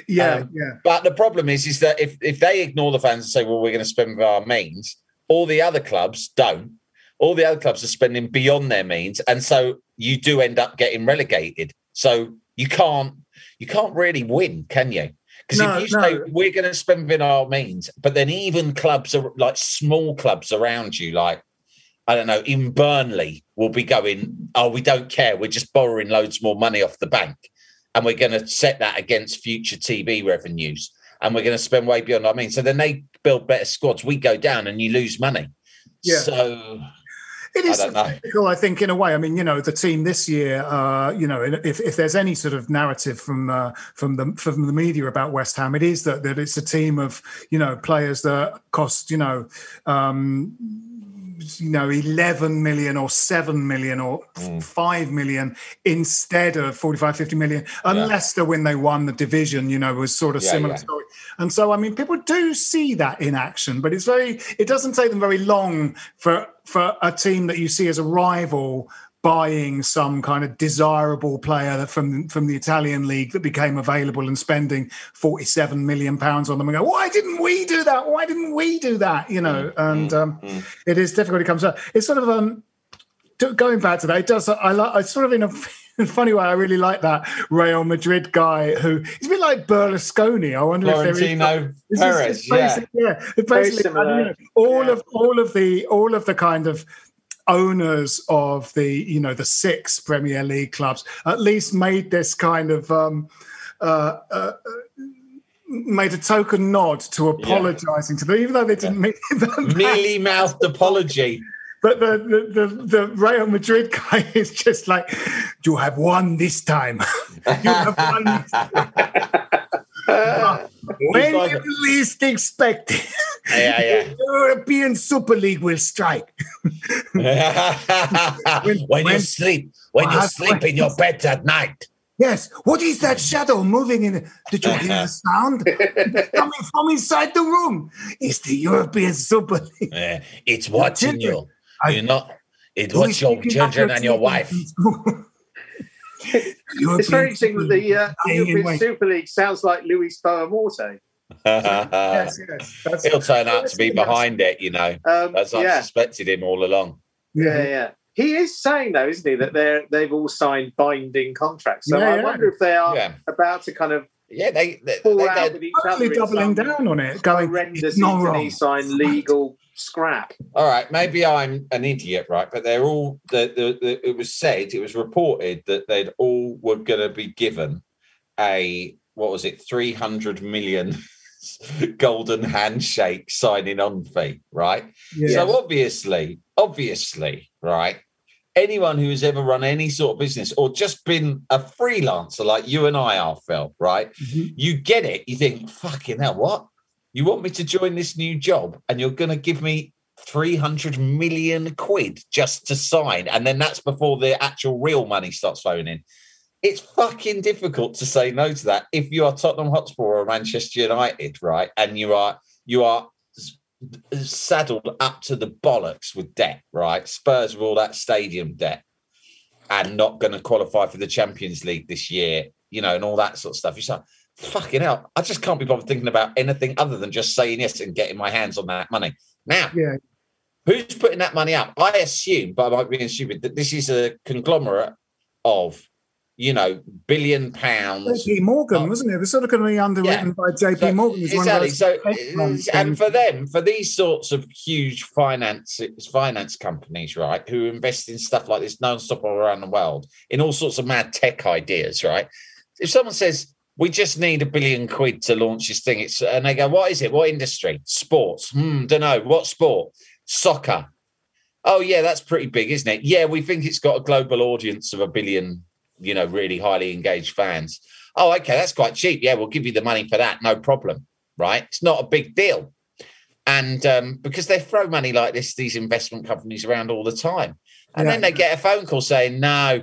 [SPEAKER 5] Yeah,
[SPEAKER 7] Um,
[SPEAKER 5] yeah.
[SPEAKER 7] But the problem is, is that if, if they ignore the fans and say, well, we're going to spend with our means, all the other clubs don't. All the other clubs are spending beyond their means. And so you do end up getting relegated. So you can't you can't really win, can you? Because
[SPEAKER 5] No,
[SPEAKER 7] if you say we're going to spend within our means, but then even clubs are like small clubs around you, like I don't know, in Burnley will be going, oh, we don't care. We're just borrowing loads more money off the bank. And we're going to set that against future TV revenues. And we're going to spend way beyond our means. So then they build better squads. We go down and you lose money.
[SPEAKER 5] Yeah.
[SPEAKER 7] So
[SPEAKER 5] It is
[SPEAKER 7] I don't know.
[SPEAKER 5] typical, I think, in a way. I mean, you know, the team this year, uh, you know, if, if there's any sort of narrative from uh, from the from the media about West Ham, it is that that it's a team of you know players that cost you know. Um, you know 11 million or 7 million or
[SPEAKER 7] Mm.
[SPEAKER 5] 5 million instead of 45 50 million and
[SPEAKER 7] Yeah.
[SPEAKER 5] leicester when they won the division you know was sort of
[SPEAKER 7] Yeah,
[SPEAKER 5] similar
[SPEAKER 7] yeah.
[SPEAKER 5] story and so i mean people do see that in action but it's very it doesn't take them very long for for a team that you see as a rival buying some kind of desirable player from from the Italian league that became available and spending 47 million pounds on them and go why didn't we do that why didn't we do that you know and um, it is difficult it comes up it's sort of um going back to that it does I like I sort of in a in a funny way I really like that Real Madrid guy who he's a bit like Berlusconi I wonder if there is
[SPEAKER 7] Florentino Perez, yeah.
[SPEAKER 5] yeah. Basically you know, all
[SPEAKER 6] Yeah.
[SPEAKER 5] of all of the all of the kind of owners of the you know the six Premier League clubs at least made this kind of um, uh, uh, made a token nod to apologising to them, even though they didn't mean that.
[SPEAKER 7] mealy mouthed apology.
[SPEAKER 5] But the, the, the, the Real Madrid guy is just like, you have won this time. you have won this time. when you least expect it,
[SPEAKER 7] Yeah, yeah.
[SPEAKER 5] the European Super League will strike.
[SPEAKER 7] when, you
[SPEAKER 5] when-
[SPEAKER 7] sleep, when you sleep in your bed at night.
[SPEAKER 5] Yes, what is that shadow moving in? Did you hear the sound? It's coming from inside the room. It's the European Super League.
[SPEAKER 7] Uh, it's watching you. You're not. It
[SPEAKER 5] Who
[SPEAKER 7] watch
[SPEAKER 5] is
[SPEAKER 7] your children and your wife.
[SPEAKER 5] From school?
[SPEAKER 6] It's very interesting that the uh, European
[SPEAKER 5] wait.
[SPEAKER 6] Super League sounds like Luis Boa
[SPEAKER 5] Morte. yes, yes.
[SPEAKER 7] He'll turn out to be behind it, you know.
[SPEAKER 6] Um,
[SPEAKER 7] As I've
[SPEAKER 6] yeah,
[SPEAKER 7] suspected him all along.
[SPEAKER 6] yeah, yeah. He is saying though, isn't he, that they're they've all signed binding contracts. So
[SPEAKER 5] Yeah,
[SPEAKER 6] I
[SPEAKER 5] yeah.
[SPEAKER 6] wonder if they are
[SPEAKER 7] Yeah.
[SPEAKER 6] about to kind of
[SPEAKER 7] Yeah, they, they,
[SPEAKER 6] fall
[SPEAKER 7] they-
[SPEAKER 6] out
[SPEAKER 7] they-
[SPEAKER 6] with each other.
[SPEAKER 5] doubling down on it, going,
[SPEAKER 6] horrendous
[SPEAKER 5] it's not wrong.
[SPEAKER 6] sign legal scrap.
[SPEAKER 7] all right. Maybe I'm an idiot, right? But they're all. The, the, the, it was said, it was reported that they'd all were going to be given a what was it, three hundred million golden handshake signing on fee, right?
[SPEAKER 5] Yeah.
[SPEAKER 7] So obviously, obviously, right? Anyone who has ever run any sort of business or just been a freelancer like you and I are, Phil, right?
[SPEAKER 5] Mhm.
[SPEAKER 7] You get it. You think, fucking hell, what? You want me to join this new job, and you're going to give me 300 million quid just to sign. And then that's before the actual real money starts flowing in. It's fucking difficult to say no to that if you are Tottenham Hotspur or Manchester United, right? And you are you are saddled up to the bollocks with debt, right? Spurs with all that stadium debt and not going to qualify for the Champions League this year, you know, and all that sort of stuff. You're fucking hell, I just can't be bothered thinking about anything other than just saying yes and getting my hands on that money. Now,
[SPEAKER 5] Yeah.
[SPEAKER 7] who's putting that money up? I assume, but I might be stupid, that this is a conglomerate of, you know, billion pounds.
[SPEAKER 5] JP Morgan, wasn't it? They're sort of going to be underwritten by JP
[SPEAKER 7] So-
[SPEAKER 5] Morgan. He's one of
[SPEAKER 7] exactly. So,
[SPEAKER 5] uh,
[SPEAKER 7] and for them, for these sorts of huge finance finance companies, right, who invest in stuff like this non-stop all around the world in all sorts of mad tech ideas, right? If someone says we just need a billion quid to launch this thing, it's and they go, what is it? What industry? Sports? Hmm, don't know. What sport? Soccer. Oh yeah, that's pretty big, isn't it? Yeah, we think it's got a global audience of a billion, you know, really highly engaged fans. Oh, okay, that's quite cheap. Yeah, we'll give you the money for that, no problem. Right? It's not a big deal. And um, because they throw money like this, these investment companies around all the time. And
[SPEAKER 5] Yeah.
[SPEAKER 7] then they get a phone call saying, no,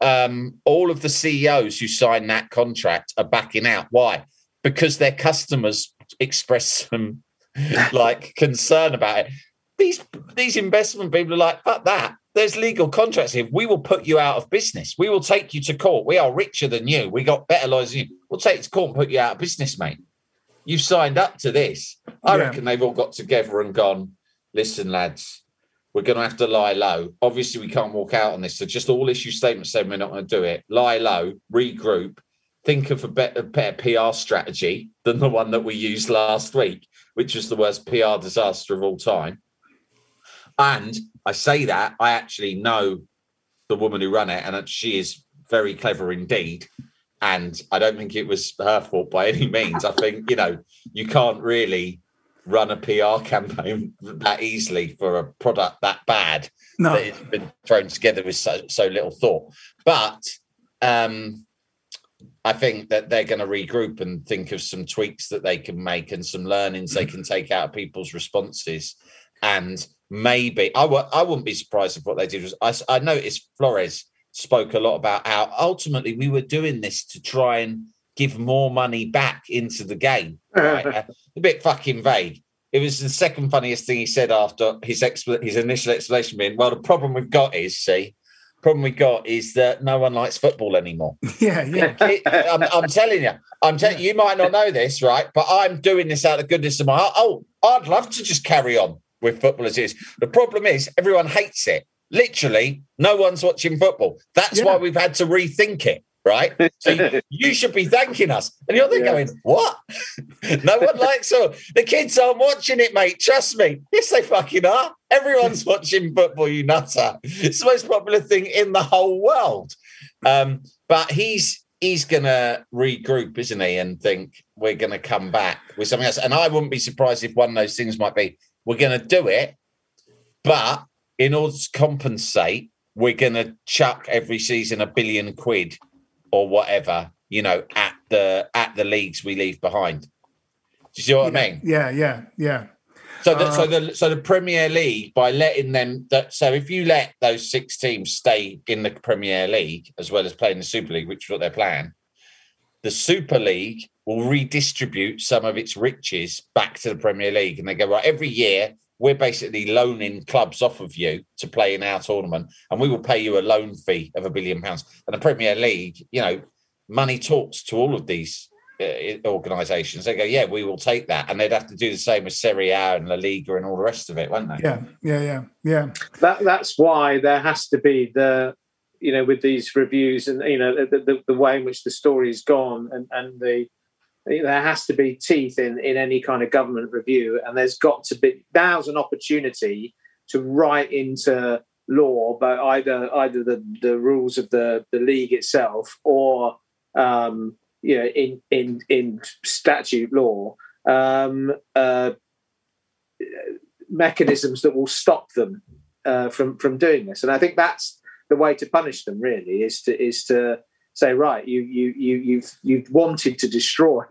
[SPEAKER 7] um, all of the CEOs who signed that contract are backing out. Why? Because their customers express some like concern about it. These these investment people are like, fuck that. There's legal contracts here. We will put you out of business. We will take you to court. We are richer than you. We got better lawyers than you. We'll take you to court and put you out of business, mate. You've signed up to this. I
[SPEAKER 5] Yeah.
[SPEAKER 7] reckon they've all got together and gone, listen, lads, we're going to have to lie low. Obviously, we can't walk out on this. So just all issue statements saying we're not going to do it. Lie low, regroup, think of a better, better PR strategy than the one that we used last week, which was the worst PR disaster of all time. And I say that I actually know the woman who ran it, and she is very clever indeed. And I don't think it was her fault by any means. I think you know you can't really run a PR campaign that easily for a product that bad
[SPEAKER 5] no,
[SPEAKER 7] that it's been thrown together with so, so little thought. But um, I think that they're going to regroup and think of some tweaks that they can make and some learnings they can take out of people's responses. And maybe I w- I wouldn't be surprised if what they did was I noticed Flores spoke a lot about how ultimately we were doing this to try and give more money back into the game. Right? A bit fucking vague. It was the second funniest thing he said after his expl- his initial explanation being, "Well, the problem we've got is, see, problem we got is that no one likes football anymore."
[SPEAKER 5] yeah, yeah.
[SPEAKER 7] It- I'm, I'm telling you, I'm telling you, might not know this, right? But I'm doing this out of the goodness of my heart. Oh, I'd love to just carry on with football as is. The problem is everyone hates it. Literally, no one's watching football. That's
[SPEAKER 5] Yeah.
[SPEAKER 7] why we've had to rethink it, right? So you, you should be thanking us. And you're there
[SPEAKER 6] Yeah.
[SPEAKER 7] going, what? no one likes it. The kids aren't watching it, mate. Trust me. Yes, they fucking are. Everyone's watching football, you nutter. It's the most popular thing in the whole world. Um, but he's he's gonna regroup, isn't he, and think we're gonna come back with something else. And I wouldn't be surprised if one of those things might be we're gonna do it, but in order to compensate, we're gonna chuck every season a billion quid or whatever, you know, at the at the leagues we leave behind. Do you see what I mean?
[SPEAKER 5] Yeah, yeah, yeah.
[SPEAKER 7] So the, so
[SPEAKER 5] Uh,
[SPEAKER 7] the so the Premier League by letting them that so if you let those six teams stay in the Premier League as well as playing the Super League, which is what they're playing, the Super League will redistribute some of its riches back to the Premier League, and they go right every year. We're basically loaning clubs off of you to play in our tournament, and we will pay you a loan fee of a billion pounds. And the Premier League, you know, money talks to all of these uh, organisations. They go, yeah, we will take that, and they'd have to do the same with Serie A and La Liga and all the rest of it, won't they?
[SPEAKER 5] Yeah, yeah, yeah, yeah.
[SPEAKER 6] that that's why there has to be the you know with these reviews and you know the, the, the way in which the story's gone and and the there has to be teeth in in any kind of government review and there's got to be now's an opportunity to write into law but either either the the rules of the the league itself or um you know in in in statute law um uh mechanisms that will stop them uh, from from doing this. And I think that's the way to punish them. Really, is to is to say, right, you you you you've you've wanted to destroy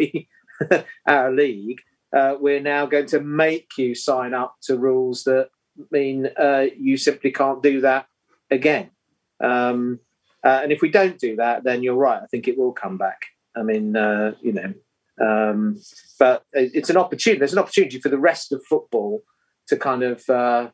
[SPEAKER 6] our league. uh, we're now going to make you sign up to rules that mean uh, you simply can't do that again. Um, uh, and if we don't do that, then you're right. I think it will come back. I mean, uh, you know, um, but it's an opportunity. There's an opportunity for the rest of football to kind of, uh,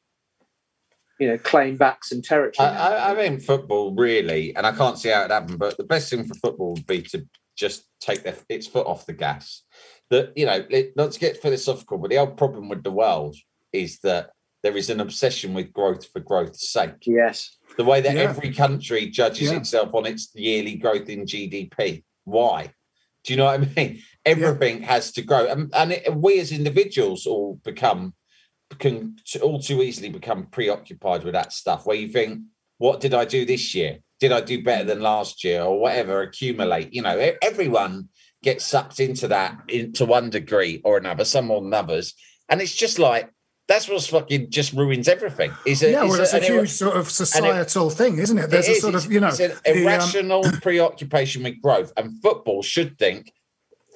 [SPEAKER 6] you know, claim back some territory.
[SPEAKER 7] I, I, I mean, football really, and I can't see how it happened. But the best thing for football would be to just take their, its foot off the gas. That you know, it, not to get philosophical, but the old problem with the world is that there is an obsession with growth for growth's sake.
[SPEAKER 6] Yes.
[SPEAKER 7] The way that
[SPEAKER 5] Yeah.
[SPEAKER 7] every country judges
[SPEAKER 5] Yeah.
[SPEAKER 7] itself on its yearly growth in GDP. Why? Do you know what I mean? Everything has to grow, and, and it, we as individuals all become can all too easily become preoccupied with that stuff. Where you think, "What did I do this year? Did I do better than last year, or whatever?" Accumulate. You know, everyone gets sucked into that into one degree or another, some more than others, and it's just like that's what's fucking just ruins everything. Is it?
[SPEAKER 5] yeah, well, it's a
[SPEAKER 7] it-
[SPEAKER 5] huge sort of societal thing, isn't it? There's
[SPEAKER 7] it
[SPEAKER 5] a sort of, you know,
[SPEAKER 7] it's an
[SPEAKER 5] the, um,
[SPEAKER 7] irrational preoccupation with growth, and football should think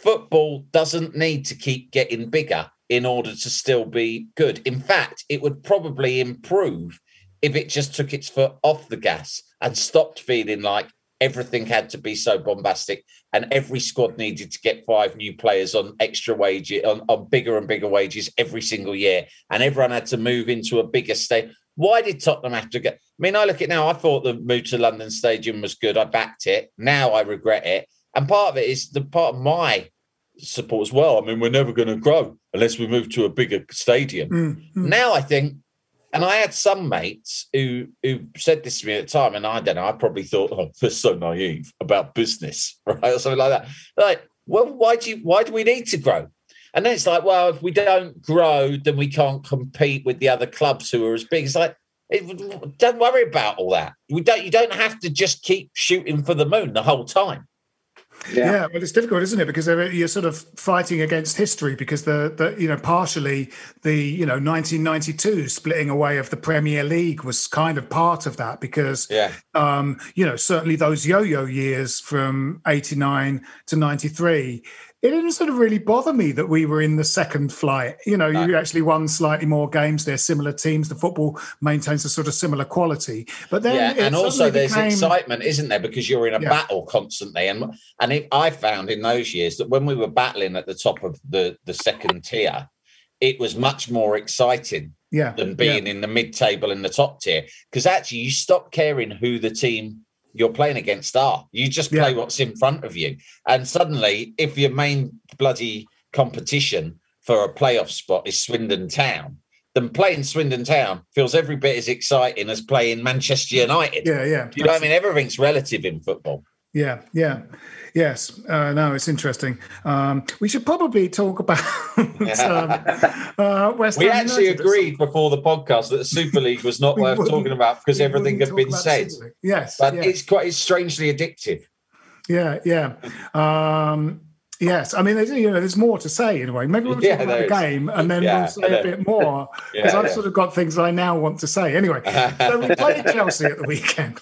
[SPEAKER 7] football doesn't need to keep getting bigger in order to still be good. In fact, it would probably improve if it just took its foot off the gas and stopped feeling like everything had to be so bombastic and every squad needed to get five new players on extra wages on, on bigger and bigger wages every single year. And everyone had to move into a bigger state why did tottenham have to get i mean i look at now i thought the move to london stadium was good. I backed it. Now i regret it. And part of it is the part of my support as well i mean we're never going to grow unless we move to a bigger stadium
[SPEAKER 5] mm, mm.
[SPEAKER 7] now I think, and I had some mates who who said this to me at the time, and I don't know, I probably thought, oh, they're so naive about business, right, or something like that. Like, well, why do you why do we need to grow? And then it's like, well, if we don't grow, then we can't compete with the other clubs who are as big. It's like, it, don't worry about all that. We don't. You don't have to just keep shooting for the moon the whole time.
[SPEAKER 5] Yeah. well, it's difficult, isn't it? Because you're sort of fighting against history. Because the, the you know, partially the you know 1992 splitting away of the Premier League was kind of part of that. Because
[SPEAKER 7] Yeah.
[SPEAKER 5] um, you know, certainly those yo-yo years from 89 to 93, it didn't sort of really bother me that we were in the second flight. You know, you actually won slightly more games. They're similar teams. The football maintains a sort of similar quality. But then,
[SPEAKER 7] yeah, and also there's
[SPEAKER 5] became-
[SPEAKER 7] excitement, isn't there? Because you're in a
[SPEAKER 5] Yeah.
[SPEAKER 7] battle constantly, and and it, I found in those years that when we were battling at the top of the the second tier, it was much more exciting
[SPEAKER 5] Yeah,
[SPEAKER 7] than
[SPEAKER 5] yeah.
[SPEAKER 7] being in the mid table in the top tier. Because actually, you stop caring who the team you're playing against are. You just play
[SPEAKER 5] Yeah.
[SPEAKER 7] what's in front of you, and suddenly, if your main bloody competition for a playoff spot is Swindon Town. Then playing Swindon Town feels every bit as exciting as playing Manchester United.
[SPEAKER 5] Yeah, yeah.
[SPEAKER 7] You know what I mean? Everything's relative in football.
[SPEAKER 5] Yeah, yeah, yes. Uh, no, it's interesting. Um, we should probably talk about um, uh, West
[SPEAKER 7] We
[SPEAKER 5] Ham
[SPEAKER 7] actually
[SPEAKER 5] United.
[SPEAKER 7] agreed before the podcast that the Super League was not worth talking about because everything had been said.
[SPEAKER 5] Yes,
[SPEAKER 7] But
[SPEAKER 5] yeah,
[SPEAKER 7] it's quite it's strangely addictive.
[SPEAKER 5] yeah, yeah. Um, yes, I mean, there's, you know, there's more to say in a way. Maybe we'll
[SPEAKER 7] Yeah,
[SPEAKER 5] talk about the game and then
[SPEAKER 7] Yeah,
[SPEAKER 5] we'll say a bit more because
[SPEAKER 7] Yeah,
[SPEAKER 5] I've sort of got things I now want to say. Anyway, so we played Chelsea at the weekend.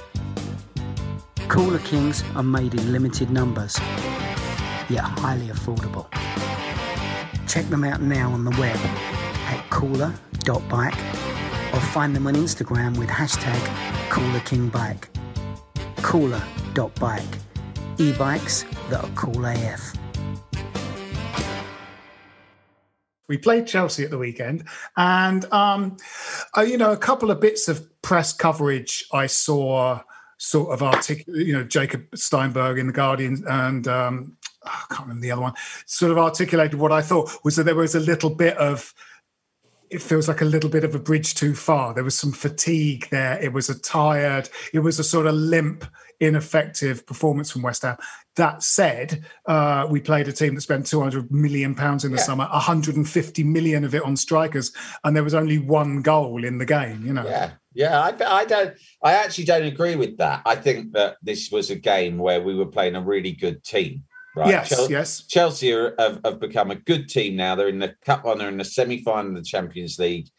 [SPEAKER 8] Cooler Kings are made in limited numbers, yet highly affordable. Check them out now on the web at cooler.bike or find them on Instagram with hashtag CoolerKingBike. Cooler.bike. E-bikes that are cool AF.
[SPEAKER 5] We played Chelsea at the weekend, and um, you know, a couple of bits of press coverage I saw sort of articulate. You know, Jacob Steinberg in the Guardian and um, I can't remember the other one. Sort of articulated what I thought was that there was a little bit of it feels like a little bit of a bridge too far. There was some fatigue there. It was a tired, it was a sort of limp, ineffective performance from West Ham. That said, uh, we played a team that spent 200 million pounds in the
[SPEAKER 7] Yeah.
[SPEAKER 5] summer, 150 million of it on strikers, and there was only one goal in the game. You know,
[SPEAKER 7] Yeah, yeah. I, I don't. I actually don't agree with that. I think that this was a game where we were playing a really good team. Right?
[SPEAKER 5] yes,
[SPEAKER 7] Chel-
[SPEAKER 5] yes,
[SPEAKER 7] Chelsea are, have, have become a good team now. They're in the cup one. They're in the semi final of the Champions League.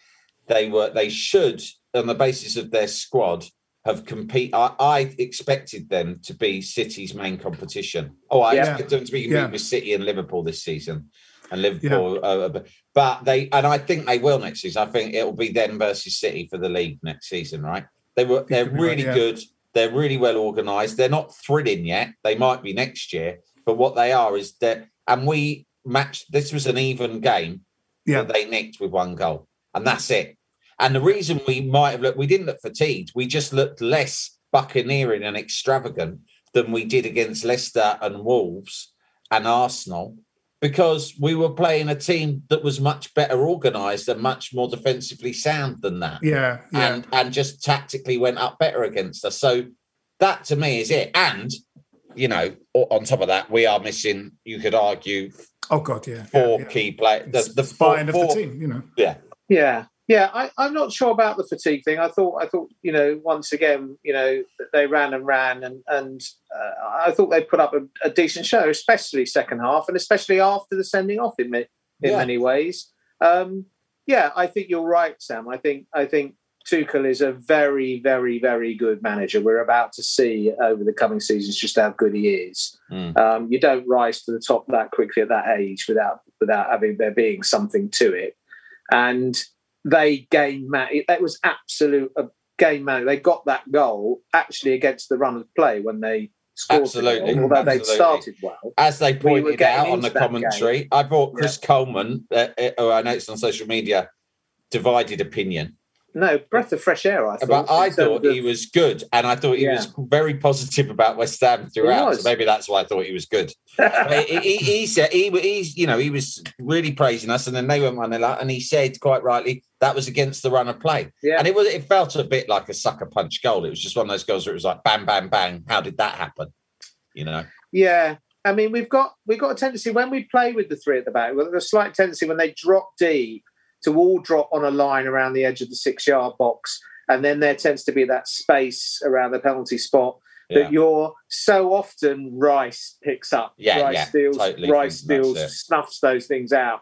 [SPEAKER 7] They were. They should, on the basis of their squad, have compete. I, I expected them to be City's main competition. Oh, I
[SPEAKER 5] Yeah.
[SPEAKER 7] expected them to be
[SPEAKER 5] Yeah.
[SPEAKER 7] with City and Liverpool this season. And Liverpool, uh, but- they and I think they will next season. I think it'll be them versus City for the league next season. Right? They were. They're
[SPEAKER 5] be right,
[SPEAKER 7] really
[SPEAKER 5] yeah.
[SPEAKER 7] good. They're really well organised. They're not thrilling yet. They might be next year, but what they are is that. And we matched. This was an even game
[SPEAKER 5] yeah,
[SPEAKER 7] they nicked with one goal, and that's it. And the reason we might have looked, we didn't look fatigued. We just looked less buccaneering and extravagant than we did against Leicester and Wolves and Arsenal because we were playing a team that was much better organised and much more defensively sound than that
[SPEAKER 5] yeah, yeah.
[SPEAKER 7] and and just tactically went up better against us. So that to me is it. And you know, on top of that, we are missing. You could argue
[SPEAKER 5] oh God, yeah,
[SPEAKER 7] four
[SPEAKER 5] yeah, yeah.
[SPEAKER 7] key players. The, the
[SPEAKER 5] the
[SPEAKER 7] four,
[SPEAKER 5] spine of
[SPEAKER 7] four-
[SPEAKER 5] the team. You know,
[SPEAKER 7] Yeah,
[SPEAKER 6] Yeah, yeah. I, I'm not sure about the fatigue thing. I thought, I thought, you know, once again, you know, they ran and ran, and and uh, I thought they put up a, a decent show, especially second half, and especially after the sending off in in
[SPEAKER 7] Yeah.
[SPEAKER 6] many ways. Um, yeah, I think you're right, Sam. I think I think Tuchel is a very, very, very good manager. We're about to see over the coming seasons just how good he is.
[SPEAKER 7] Mm.
[SPEAKER 6] Um, you don't rise to the top that quickly at that age without without having there being something to it. And they gained man. It was absolute a game man. They got that goal actually against the run of play when they scored. the
[SPEAKER 7] Absolutely.
[SPEAKER 6] goal, although they'd started well.
[SPEAKER 7] as they pointed
[SPEAKER 6] getting
[SPEAKER 7] out on the
[SPEAKER 6] that
[SPEAKER 7] commentary, I thought Chris Coleman, uh, uh, who I noticed on social media, divided opinion.
[SPEAKER 6] No breath of fresh air. I thought.
[SPEAKER 7] But I thought
[SPEAKER 6] of-
[SPEAKER 7] he was good, and I thought he
[SPEAKER 6] Yeah.
[SPEAKER 7] was very positive about West Ham throughout. So maybe that's why I thought he was good. He, he, he said he, he's you know he was really praising us, and then they went one and he said quite rightly that was against the run of play,
[SPEAKER 6] Yeah.
[SPEAKER 7] and it was it felt a bit like a sucker punch goal. It was just one of those goals where it was like bang bang bang. How did that happen? You know,
[SPEAKER 6] Yeah, I mean we've got we've got a tendency when we play with the three at the back, we've got a slight tendency when they drop deep to all drop on a line around the edge of the six yard box, and then there tends to be that space around the penalty spot
[SPEAKER 7] yeah.
[SPEAKER 6] that you're so often Rice picks up.
[SPEAKER 7] Yeah,
[SPEAKER 6] Rice
[SPEAKER 7] yeah,
[SPEAKER 6] steals,
[SPEAKER 7] totally
[SPEAKER 6] Rice steals, snuffs those things out.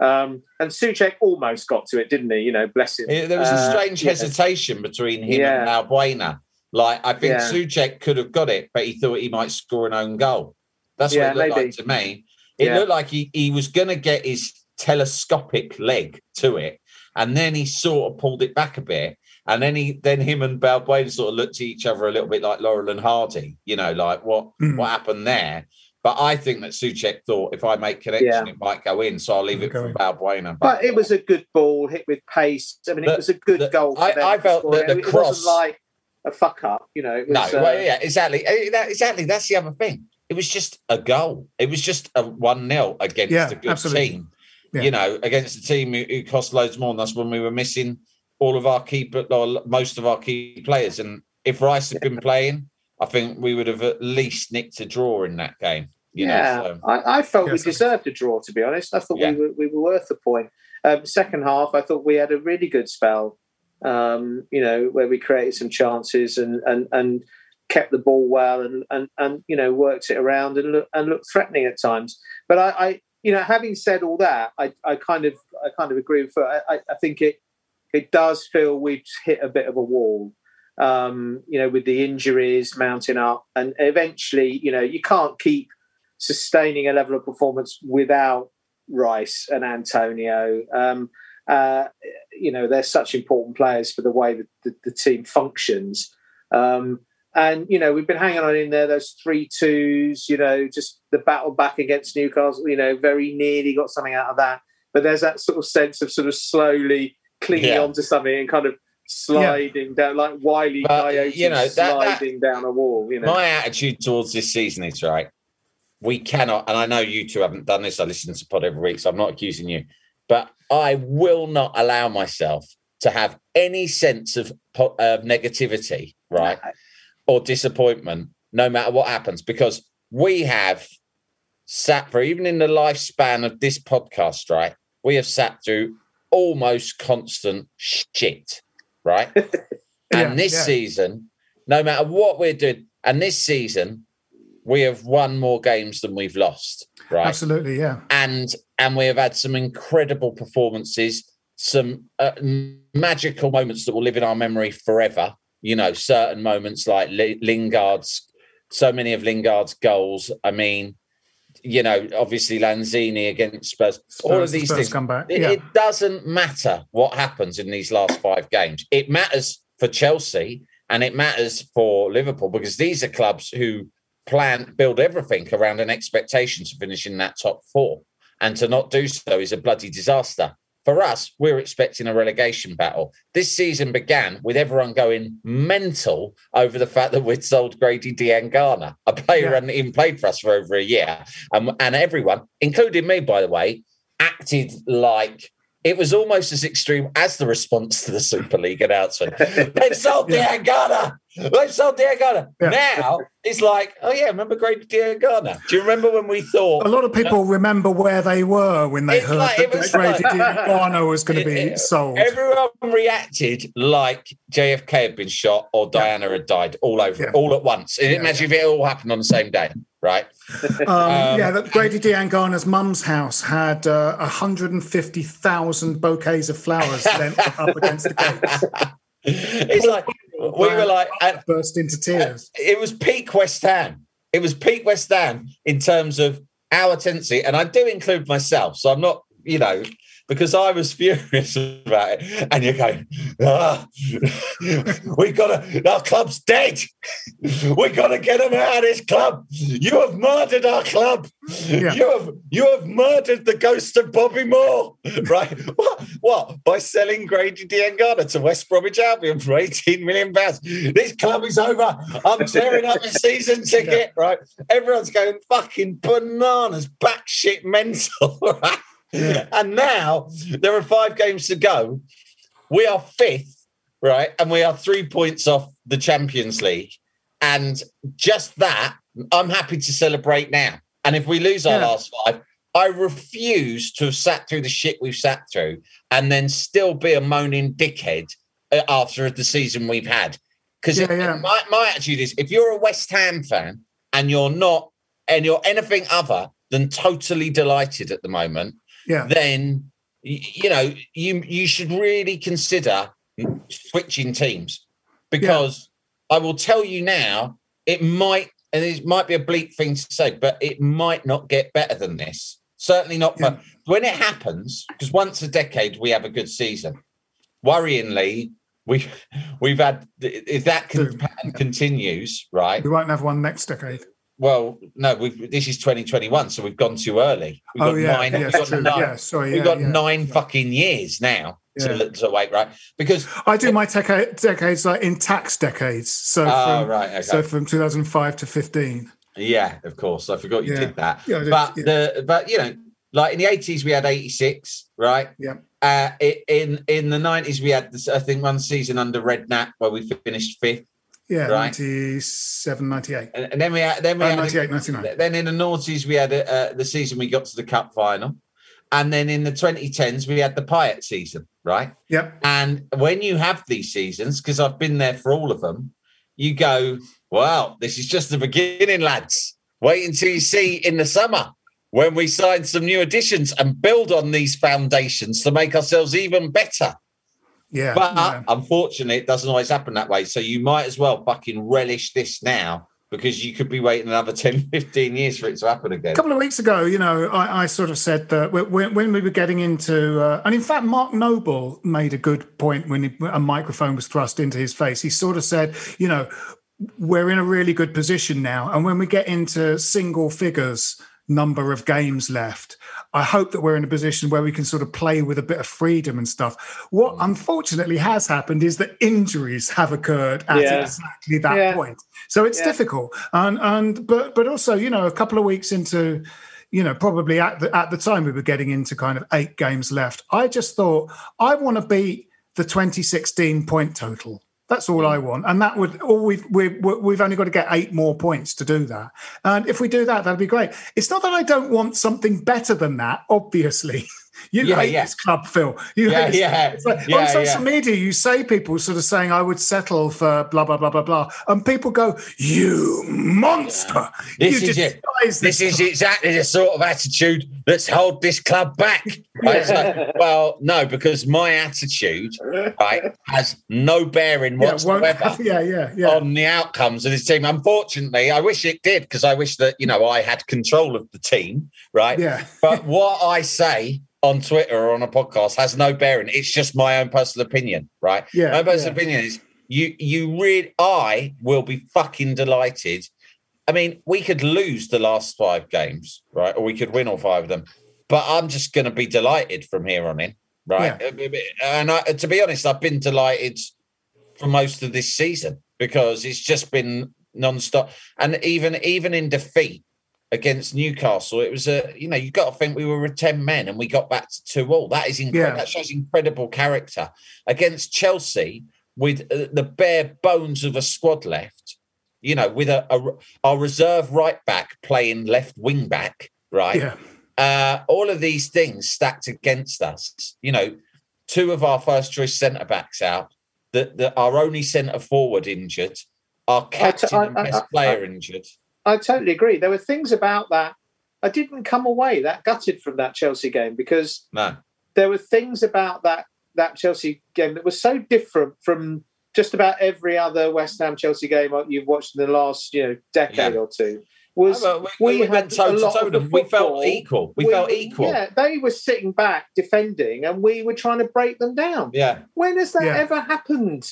[SPEAKER 6] Um, and Soucek almost got to it, didn't he? You know, bless him.
[SPEAKER 7] Yeah, There was a
[SPEAKER 6] Uh,
[SPEAKER 7] strange
[SPEAKER 6] yeah.
[SPEAKER 7] hesitation between him
[SPEAKER 6] Yeah.
[SPEAKER 7] and Balbuena. Like I think
[SPEAKER 6] Yeah.
[SPEAKER 7] Soucek could have got it, but he thought he might score an own goal. That's
[SPEAKER 6] Yeah,
[SPEAKER 7] what it looked
[SPEAKER 6] maybe.
[SPEAKER 7] like to me. It
[SPEAKER 6] Yeah.
[SPEAKER 7] looked like he, he was going to get his telescopic leg to it, and then he sort of pulled it back a bit, and then he then him and Balbuena sort of looked at each other a little bit like Laurel and Hardy. You know, like what
[SPEAKER 5] Mm.
[SPEAKER 7] what happened there. But I think that Soucek thought if I make connection,
[SPEAKER 6] Yeah.
[SPEAKER 7] it might go in, so I'll leave it for. Balbuena.
[SPEAKER 6] But it was a good ball hit with pace. I mean,
[SPEAKER 7] The-
[SPEAKER 6] it was a good
[SPEAKER 7] the-
[SPEAKER 6] goal. For
[SPEAKER 7] I-
[SPEAKER 6] them
[SPEAKER 7] I felt that the
[SPEAKER 6] it
[SPEAKER 7] cross-
[SPEAKER 6] wasn't like a fuck up. You know, it
[SPEAKER 7] No,
[SPEAKER 6] was, uh,
[SPEAKER 7] yeah, exactly. Eh, exactly. That's the other thing. It was just a goal. It was just a 1 0 against
[SPEAKER 5] Yeah,
[SPEAKER 7] a good
[SPEAKER 5] absolutely.
[SPEAKER 7] team.
[SPEAKER 5] Yeah.
[SPEAKER 7] You know, against a team who, who cost loads more And that's when we were missing all of our key, or most of our key players. And if Rice had been playing, I think we would have at least nicked a draw in that game. You
[SPEAKER 6] yeah,
[SPEAKER 7] know, so,
[SPEAKER 6] I, I felt
[SPEAKER 5] Yes,
[SPEAKER 6] we deserved a draw. To be honest, I thought
[SPEAKER 7] Yeah.
[SPEAKER 6] we were we were worth the point. Um, second half, I thought we had a really good spell. Um, you know, where we created some chances and and and kept the ball well and and and you know worked it around and look, and looked threatening at times. But I, I you know, having said all that, I, I kind of I kind of agree with. I, I- I think it it does feel we've hit a bit of a wall. Um, you know, with the injuries mounting up, and eventually, you know, you can't keep sustaining a level of performance without Rice and Antonio. Um, uh, you know, they're such important players for the way that the, the team functions. Um, and, you know, we've been hanging on in there, those three twos, you know, just the battle back against Newcastle, you know, very nearly got something out of that. But there's that sort of sense of sort of slowly clinging
[SPEAKER 7] Yeah.
[SPEAKER 6] onto something and kind of sliding down, like Wiley
[SPEAKER 7] But,
[SPEAKER 6] Coyote
[SPEAKER 7] you know, that- that-
[SPEAKER 6] sliding down a wall, you know.
[SPEAKER 7] my attitude towards this season is right. We cannot, and I know you two haven't done this. I listen to pod every week, so I'm not accusing you. But I will not allow myself to have any sense of, of negativity, right, or disappointment, no matter what happens, because we have sat for even in the lifespan of this podcast, right? We have sat through almost constant shit, right?
[SPEAKER 5] Yeah,
[SPEAKER 7] and this
[SPEAKER 5] yeah.
[SPEAKER 7] season, no matter what we're doing, and this season, we have won more games than we've lost, right?
[SPEAKER 5] Absolutely, yeah.
[SPEAKER 7] and and we have had some incredible performances, some uh, magical moments that will live in our memory forever. You know, certain moments like Lingard's, so many of Lingard's goals. I mean, you know, obviously Lanzini against Spurs. all of these
[SPEAKER 5] Spurs
[SPEAKER 7] things.
[SPEAKER 5] comeback,
[SPEAKER 7] It,
[SPEAKER 5] yeah.
[SPEAKER 7] it doesn't matter what happens in these last five games. It matters for Chelsea and it matters for Liverpool because these are clubs who plan build everything around an expectation to finish in that top four, and to not do so is a bloody disaster. For us, we're expecting a relegation battle. This season began with everyone going mental over the fact that we'd sold Grady Diangana, a player who
[SPEAKER 5] Yeah.
[SPEAKER 7] hadn't even played for us for over a year. And, and everyone, including me, by the way, acted like it was almost as extreme as the response to the Super League announcement. They've sold
[SPEAKER 5] Yeah.
[SPEAKER 7] Diangana. They've sold Diangana.
[SPEAKER 5] Yeah.
[SPEAKER 7] Now it's like, oh yeah, remember Grady Diangana? Do you remember when we thought
[SPEAKER 5] A lot of people remember where they were when they heard
[SPEAKER 7] like-
[SPEAKER 5] that
[SPEAKER 7] was
[SPEAKER 5] Grady
[SPEAKER 7] like-
[SPEAKER 5] Diangana was going to be
[SPEAKER 7] It-
[SPEAKER 5] sold.
[SPEAKER 7] Everyone reacted like JFK had been shot or Diana had died all over,
[SPEAKER 5] Yeah.
[SPEAKER 7] all at once.
[SPEAKER 5] Yeah,
[SPEAKER 7] Imagine if it all happened on the same day, right?
[SPEAKER 5] Um, yeah, that Grady Diangana's mum's house had uh, 150,000 bouquets of flowers lent up against the gates.
[SPEAKER 7] it's like we were like, and
[SPEAKER 5] burst into tears.
[SPEAKER 7] it was peak West Ham. It was peak West Ham in terms of our tendency, and I do include myself. So I'm not, you know, because I was furious about it. And you're going, ah, we gotta, our club's dead. We gotta get them out of this club. You have murdered our club.
[SPEAKER 5] Yeah.
[SPEAKER 7] You have you have murdered the ghost of Bobby Moore, right? What? What? By selling Grady Diangana to West Bromwich Albion for 18 million pounds. This club is over. I'm tearing up the season ticket, right? Everyone's going fucking bananas, batshit mental, right? And now there are five games to go. We are fifth, right? And we are three points off the Champions League. And just that, I'm happy to celebrate now. And if we lose our
[SPEAKER 5] Yeah.
[SPEAKER 7] last five, I refuse to have sat through the shit we've sat through and then still be a moaning dickhead uh, after the season we've had. Because
[SPEAKER 5] Yeah, yeah.
[SPEAKER 7] my, my attitude is if you're a West Ham fan and you're not, and you're anything other than totally delighted at the moment,
[SPEAKER 5] Yeah.
[SPEAKER 7] then you know you you should really consider switching teams because I will tell you now it might and it might be a bleak thing to say but it might not get better than this certainly not for
[SPEAKER 5] Yeah.
[SPEAKER 7] when it happens because once a decade we have a good season worryingly we we've had if that
[SPEAKER 5] Two.
[SPEAKER 7] pattern continues right
[SPEAKER 5] We won't have one next decade.
[SPEAKER 7] Well no we've, this is 2021 so we've gone too early we've
[SPEAKER 5] oh,
[SPEAKER 7] got
[SPEAKER 5] yeah.
[SPEAKER 7] nine,
[SPEAKER 5] yeah,
[SPEAKER 7] we've got nine-
[SPEAKER 5] Yeah, sorry.
[SPEAKER 7] We've
[SPEAKER 5] yeah,
[SPEAKER 7] got
[SPEAKER 5] yeah.
[SPEAKER 7] nine fucking years now to, to wait, right? Because
[SPEAKER 5] I do my teca- decades like in tax decades. So
[SPEAKER 7] oh,
[SPEAKER 5] from,
[SPEAKER 7] right, okay,
[SPEAKER 5] so from 2005 to 15.
[SPEAKER 7] yeah, of course, I forgot you did that.
[SPEAKER 5] Yeah, did,
[SPEAKER 7] but the but you know, like in the eighties we had eighty six, right?
[SPEAKER 5] Yeah.
[SPEAKER 7] Uh, in in the nineties we had this, I think one season under Redknapp where we finished fifth,
[SPEAKER 5] Yeah,
[SPEAKER 7] Right.
[SPEAKER 5] 97, 98.
[SPEAKER 7] and, and then we had then we
[SPEAKER 5] Oh,
[SPEAKER 7] had
[SPEAKER 5] 98, 99.
[SPEAKER 7] then in the noughties we had uh, the season we got to the cup final, and then in the twenty tens we had the Payet season, right?
[SPEAKER 5] Yep.
[SPEAKER 7] And when you have these seasons, because I've been there for all of them, you go, well, this is just the beginning, lads. Wait until you see in the summer when we sign some new additions and build on these foundations to make ourselves even better.
[SPEAKER 5] Yeah.
[SPEAKER 7] But
[SPEAKER 5] yeah.
[SPEAKER 7] unfortunately, it doesn't always happen that way. So you might as well fucking relish this now because you could be waiting another 10, 15 years for it to happen again.
[SPEAKER 5] A couple of weeks ago, you know, I, I sort of said that when, when we were getting into, uh, and in fact, Mark Noble made a good point when he, a microphone was thrust into his face. He sort of said, you know, we're in a really good position now. And when we get into single figures, number of games left, I hope that we're in a position where we can sort of play with a bit of freedom and stuff. What mm. unfortunately has happened is that injuries have occurred at
[SPEAKER 6] Yeah.
[SPEAKER 5] exactly that
[SPEAKER 6] Yeah.
[SPEAKER 5] point. So it's
[SPEAKER 6] Yeah.
[SPEAKER 5] difficult. And and but but also, you know, a couple of weeks into you know, probably at the at the time we were getting into kind of eight games left. I just thought I want to beat the 2016 point total. That's all I mm. want, and that would all we've we've we've only got to get eight more points to do that. And if we do that, that'd be great. It's not that I don't want something better than that, obviously. You
[SPEAKER 7] Yeah,
[SPEAKER 5] hate
[SPEAKER 7] yeah.
[SPEAKER 5] this club, Phil. You
[SPEAKER 7] Yeah,
[SPEAKER 5] hate
[SPEAKER 7] yeah,
[SPEAKER 5] like,
[SPEAKER 7] yeah,
[SPEAKER 5] on social media, you say people sort of saying, "I would settle for blah blah blah blah blah," and people go, "You monster!
[SPEAKER 7] This
[SPEAKER 5] you
[SPEAKER 7] is it.
[SPEAKER 5] despise
[SPEAKER 7] This is exactly the sort of attitude that's held this club back. Right? Like, well, no, because my attitude right has no bearing whatsoever
[SPEAKER 5] yeah, yeah, yeah.
[SPEAKER 7] on the outcomes of this team. Unfortunately, I wish it did because I wish that you know I had control of the team, right?
[SPEAKER 5] Yeah.
[SPEAKER 7] But what I say on Twitter or on a podcast has no bearing. It's just my own personal opinion, right?
[SPEAKER 5] Yeah,
[SPEAKER 7] My personal
[SPEAKER 5] yeah.
[SPEAKER 7] opinion is you. You really, I will be fucking delighted. I mean, we could lose the last five games, right? Or we could win all five of them. But I'm just going to be delighted from here on in, right? Yeah. Uh, and I, to be honest, I've been delighted for most of this season because it's just been non-stop. And even even in defeat against Newcastle, it was a you know you got to think we were a ten men and we got back to two all. That is incredible.
[SPEAKER 5] Yeah.
[SPEAKER 7] That shows incredible character against Chelsea with uh, the bare bones of a squad left. You know, with a, a our reserve right back playing left wing back, right?
[SPEAKER 5] Yeah.
[SPEAKER 7] uh, all of these things stacked against us. You know, two of our first choice centre backs out, the, the, our only centre forward injured, our captain
[SPEAKER 6] I-
[SPEAKER 7] and
[SPEAKER 6] I-
[SPEAKER 7] best
[SPEAKER 6] I-
[SPEAKER 7] player injured.
[SPEAKER 6] I totally agree. There were things about that. I didn't come away that gutted from that Chelsea game because
[SPEAKER 7] No,
[SPEAKER 6] there were things about that that Chelsea game that was so different from just about every other West Ham Chelsea game you've watched in the last you know decade
[SPEAKER 7] Yeah.
[SPEAKER 6] or two. Was
[SPEAKER 7] Oh, well, we- we
[SPEAKER 6] had
[SPEAKER 7] went toe
[SPEAKER 6] a
[SPEAKER 7] to
[SPEAKER 6] lot
[SPEAKER 7] toe
[SPEAKER 6] of the
[SPEAKER 7] them. We felt
[SPEAKER 6] football.
[SPEAKER 7] equal. We felt equal.
[SPEAKER 6] Yeah, they were sitting back defending, and we were trying to break them down.
[SPEAKER 7] yeah.
[SPEAKER 6] When has that
[SPEAKER 5] Yeah.
[SPEAKER 6] ever happened?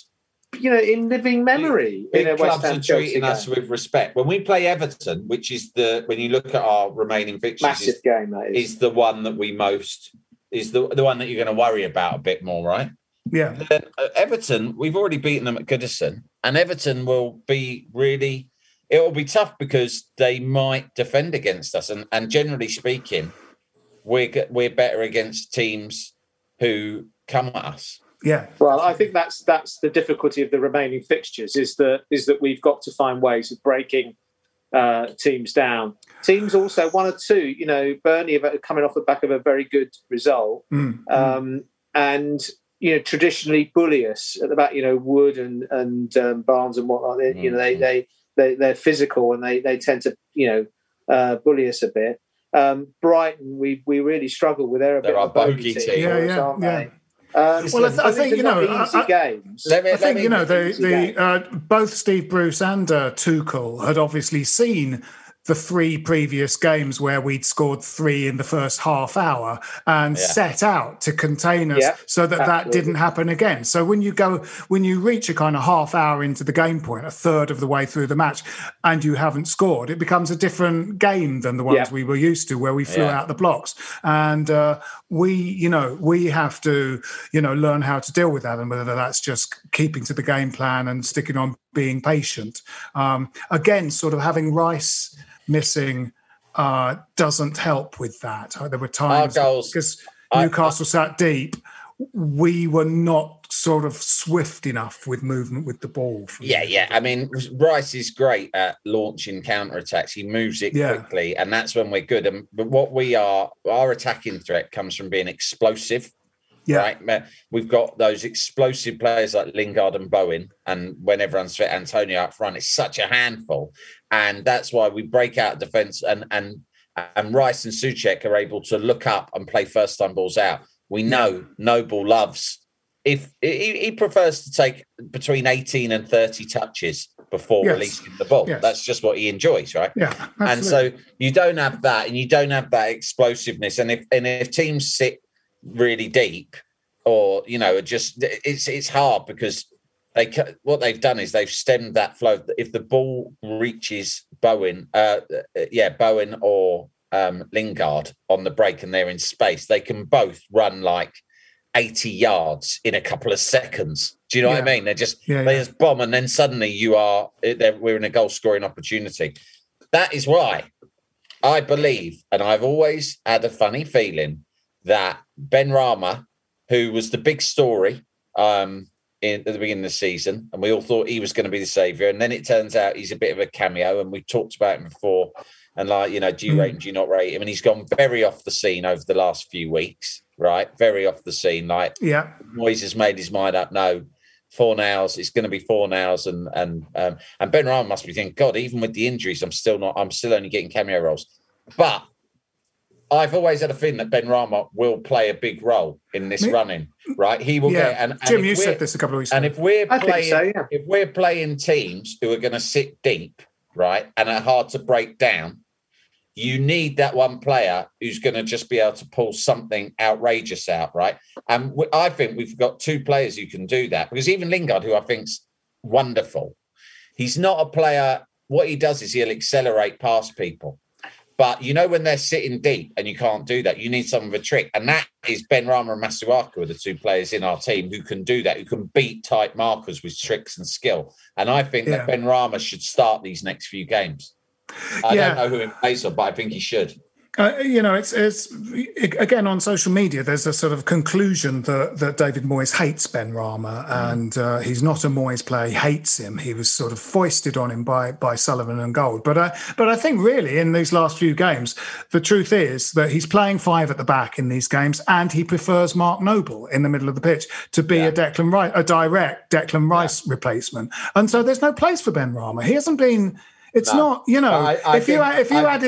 [SPEAKER 6] You know, in living memory, in a
[SPEAKER 7] Big
[SPEAKER 6] West
[SPEAKER 7] clubs
[SPEAKER 6] Ham
[SPEAKER 7] are treating us
[SPEAKER 6] game.
[SPEAKER 7] with respect. When we play Everton, which is the when you look at our remaining fixtures,
[SPEAKER 6] massive
[SPEAKER 7] is,
[SPEAKER 6] game. That is.
[SPEAKER 7] is the one that we most is the the one that you're going to worry about a bit more, right?
[SPEAKER 5] Yeah.
[SPEAKER 7] Then, uh, Everton, we've already beaten them at Goodison, and Everton will be really. It will be tough because they might defend against us, and, and generally speaking, we're we're better against teams who come at us.
[SPEAKER 5] Yeah.
[SPEAKER 6] Well, I think that's that's the difficulty of the remaining fixtures is that is that we've got to find ways of breaking uh, teams down. Teams also one or two, you know, Burnley are coming off the back of a very good result,
[SPEAKER 5] Mm.
[SPEAKER 6] um, and you know traditionally bully us at the back. You know, Wood and and um, Barnes and whatnot. They, You know, they
[SPEAKER 7] Mhm.
[SPEAKER 6] they they they're physical and they they tend to you know uh, bully us a bit. Um, Brighton, we we really struggle with their a
[SPEAKER 7] They're
[SPEAKER 6] bit
[SPEAKER 7] our
[SPEAKER 6] of a bogey
[SPEAKER 7] bogey
[SPEAKER 6] team,
[SPEAKER 7] team.
[SPEAKER 5] Yeah, yeah,
[SPEAKER 6] aren't
[SPEAKER 5] yeah.
[SPEAKER 6] They? Um,
[SPEAKER 5] Well, I th- I think, you know,
[SPEAKER 6] easy
[SPEAKER 5] I- I-
[SPEAKER 6] games.
[SPEAKER 7] Let me-
[SPEAKER 5] I
[SPEAKER 7] let
[SPEAKER 5] think
[SPEAKER 7] me-
[SPEAKER 5] you know the the uh, both Steve Bruce and uh, Tuchel had obviously seen the three previous games where we'd scored three in the first half hour and
[SPEAKER 7] Yeah.
[SPEAKER 5] set out to contain us
[SPEAKER 6] Yeah,
[SPEAKER 5] so that that didn't happen again. So when you go when you reach a kind of half hour into the game point, a third of the way through the match, and you haven't scored, it becomes a different game than the ones
[SPEAKER 6] Yeah.
[SPEAKER 5] we were used to, where we flew out the blocks. And uh, we, you know, we have to, you know, learn how to deal with that, and whether that's just keeping to the game plan and sticking on being patient. Um, again, sort of having Rice missing uh, doesn't help with that. Uh, There were times because
[SPEAKER 7] I-
[SPEAKER 5] Newcastle sat deep. We were not sort of swift enough with movement with the ball.
[SPEAKER 7] Yeah, yeah. I mean, Rice is great at launching counter attacks. He moves it
[SPEAKER 5] Yeah.
[SPEAKER 7] quickly, and that's when we're good. And but what we are, our attacking threat comes from being explosive.
[SPEAKER 5] Yeah.
[SPEAKER 7] Right, we've got those explosive players like Lingard and Bowen, and when everyone's fit, Antonio up front, it's such a handful, and that's why we break out defense. And and and Rice and Soucek are able to look up and play first time balls out. We know Noble loves if he, he prefers to take between 18 and 30 touches before
[SPEAKER 5] Yes.
[SPEAKER 7] releasing the ball.
[SPEAKER 5] Yes.
[SPEAKER 7] That's just what he enjoys, right?
[SPEAKER 5] Yeah,
[SPEAKER 7] And so you don't have that, and you don't have that explosiveness. And if and if teams sit really deep, or you know, just it's it's hard because they what they've done is they've stemmed that flow. If the ball reaches Bowen, uh, yeah, Bowen or um, Lingard on the break, and they're in space, they can both run like. 80 yards in a couple of seconds. Do you know what I mean? They're just
[SPEAKER 5] Yeah,
[SPEAKER 7] they
[SPEAKER 5] yeah.
[SPEAKER 7] just bomb, and then suddenly you are they're- we're in a goal scoring opportunity. That is why I believe, and I've always had a funny feeling that Benrahma, who was the big story um, in, at the beginning of the season, and we all thought he was going to be the savior, and then it turns out he's a bit of a cameo, and we talked about him before. And like, you know, do you
[SPEAKER 5] Mm.
[SPEAKER 7] rate him? Do you not rate him? And he's gone very off the scene over the last few weeks, right? Very off the scene. Like
[SPEAKER 5] Yeah.
[SPEAKER 7] Moyes has made his mind up. No, Fornals. It's going to be Fornals, and and um, and Benrahma must be thinking, God, even with the injuries, I'm still not. I'm still only getting cameo roles. But I've always had a feeling that Benrahma will play a big role in this
[SPEAKER 5] Me-
[SPEAKER 7] running. Right, he will
[SPEAKER 5] Yeah.
[SPEAKER 7] get. And, and
[SPEAKER 5] Jim, you said this a couple of weeks ago.
[SPEAKER 7] And if we're
[SPEAKER 6] I
[SPEAKER 7] playing,
[SPEAKER 6] so, yeah.
[SPEAKER 7] if we're playing teams who are going to sit deep, right, and are hard to break down, you need that one player who's going to just be able to pull something outrageous out, right? And I think we've got two players who can do that because even Lingard, who I think's wonderful, he's not a player. What he does is he'll accelerate past people. But you know when they're sitting deep and you can't do that, you need some of a trick, and that is Benrahma and Masuaku are the two players in our team who can do that, who can beat tight markers with tricks and skill. And I think
[SPEAKER 5] Yeah.
[SPEAKER 7] that Benrahma should start these next few games. I
[SPEAKER 5] Yeah.
[SPEAKER 7] don't know who in place of, but I think he should.
[SPEAKER 5] Uh, you know, it's it's again on social media. There's a sort of conclusion that that David Moyes hates Benrahma, and uh, he's not a Moyes player. He hates him. He was sort of foisted on him by by Sullivan and Gold. But I but I think really in these last few games, the truth is that he's playing five at the back in these games, and he prefers Mark Noble in the middle of the pitch to be a Declan Rice, a direct Declan Rice replacement. And so there's no place for Benrahma. He hasn't been. It's
[SPEAKER 7] No.
[SPEAKER 5] not, you know,
[SPEAKER 7] I- I
[SPEAKER 5] if you had, if you
[SPEAKER 7] I-
[SPEAKER 5] had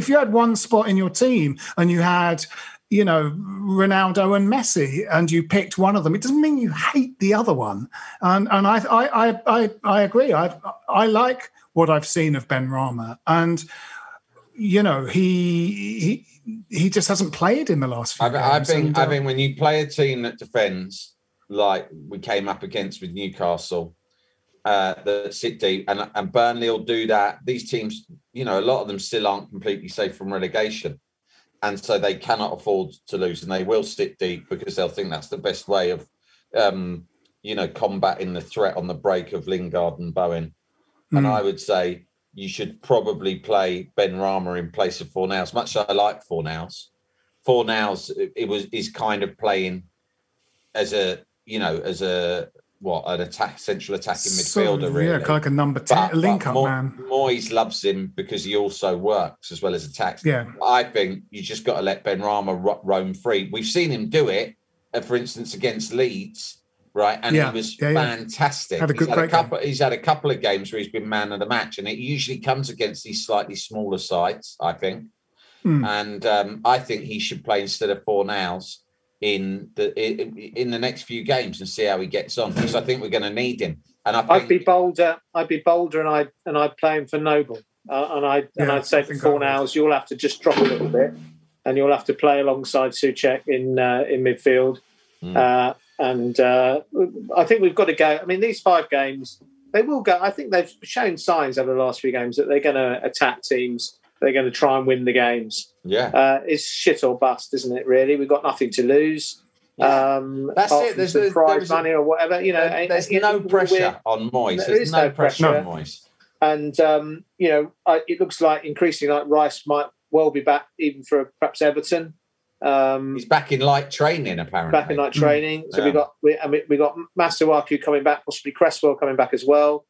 [SPEAKER 5] if you had one spot in your team and you had you know Ronaldo and Messi and you picked one of them, it doesn't mean you hate the other one. And and I I I I, I agree. I I like what I've seen of Benrahma and. You know he he he just hasn't played in the last few
[SPEAKER 7] I, I
[SPEAKER 5] games.
[SPEAKER 7] think
[SPEAKER 5] and,
[SPEAKER 7] I
[SPEAKER 5] uh,
[SPEAKER 7] think when you play a team that defends like we came up against with Newcastle, uh, that sit deep, and and Burnley will do that. These teams, you know, a lot of them still aren't completely safe from relegation, and so they cannot afford to lose, and they will sit deep because they'll think that's the best way of, um, you know, combating the threat on the break of Lingard and Bowen. And
[SPEAKER 5] Mm.
[SPEAKER 7] I would say you should probably play Benrahma in place of Fornals. Much as I like Fornals, Fornals it was is kind of playing as a you know as a what an attack central attacking midfielder
[SPEAKER 5] of,
[SPEAKER 7] really.
[SPEAKER 5] yeah, like a number ten,
[SPEAKER 7] But-
[SPEAKER 5] link
[SPEAKER 7] but
[SPEAKER 5] up
[SPEAKER 7] Mo-
[SPEAKER 5] man.
[SPEAKER 7] Moyes loves him because he also works as well as attacks.
[SPEAKER 5] Yeah.
[SPEAKER 7] I think you just got to let Benrahma ro- roam free. We've seen him do it, uh, for instance, against Leeds, right? And
[SPEAKER 5] Yeah,
[SPEAKER 7] he was
[SPEAKER 5] yeah, yeah.
[SPEAKER 7] fantastic.
[SPEAKER 5] Had a good-
[SPEAKER 7] he's, had a
[SPEAKER 5] game.
[SPEAKER 7] couple, he's had a couple of games where he's been man of the match, and it usually comes against these slightly smaller sides, I think.
[SPEAKER 5] Mm.
[SPEAKER 7] And um, I think he should play instead of Fornals in the in, in the next few games and see how he gets on because I think we're going to need him. And I think
[SPEAKER 6] I'd be bolder. I'd be bolder, and I and I'd play him for Noble. Uh, and I and I'd say
[SPEAKER 5] I
[SPEAKER 6] for
[SPEAKER 5] think
[SPEAKER 6] Fornals, you'll have to just drop a little bit, and you'll have to play alongside Soucek in uh, in midfield.
[SPEAKER 7] Mm.
[SPEAKER 6] Uh, and uh, I think we've got to go. I mean, these five games, they will go. I think they've shown signs over the last few games that they're going to attack teams. They're going to try and win the games.
[SPEAKER 7] Yeah.
[SPEAKER 6] Uh, it's shit or bust, isn't it? Really, we've got nothing to lose.
[SPEAKER 7] Yeah.
[SPEAKER 6] Um,
[SPEAKER 7] That's it. There's-
[SPEAKER 6] some
[SPEAKER 7] there-
[SPEAKER 6] prize
[SPEAKER 7] there a-
[SPEAKER 6] money or whatever. You know,
[SPEAKER 7] There- there's
[SPEAKER 6] you
[SPEAKER 7] no
[SPEAKER 6] we're-
[SPEAKER 7] pressure on Moyes.
[SPEAKER 6] there
[SPEAKER 7] There's no
[SPEAKER 6] no
[SPEAKER 7] pressure
[SPEAKER 6] pressure.
[SPEAKER 7] on Moyes.
[SPEAKER 6] and um, you know, I, it looks like increasingly like Rice might well be back, even for perhaps Everton. Um,
[SPEAKER 7] He's back in light training, apparently.
[SPEAKER 6] back in light training. So we
[SPEAKER 7] Yeah.
[SPEAKER 6] got we, I mean, we got Masuaku coming back, possibly Cresswell coming back as well.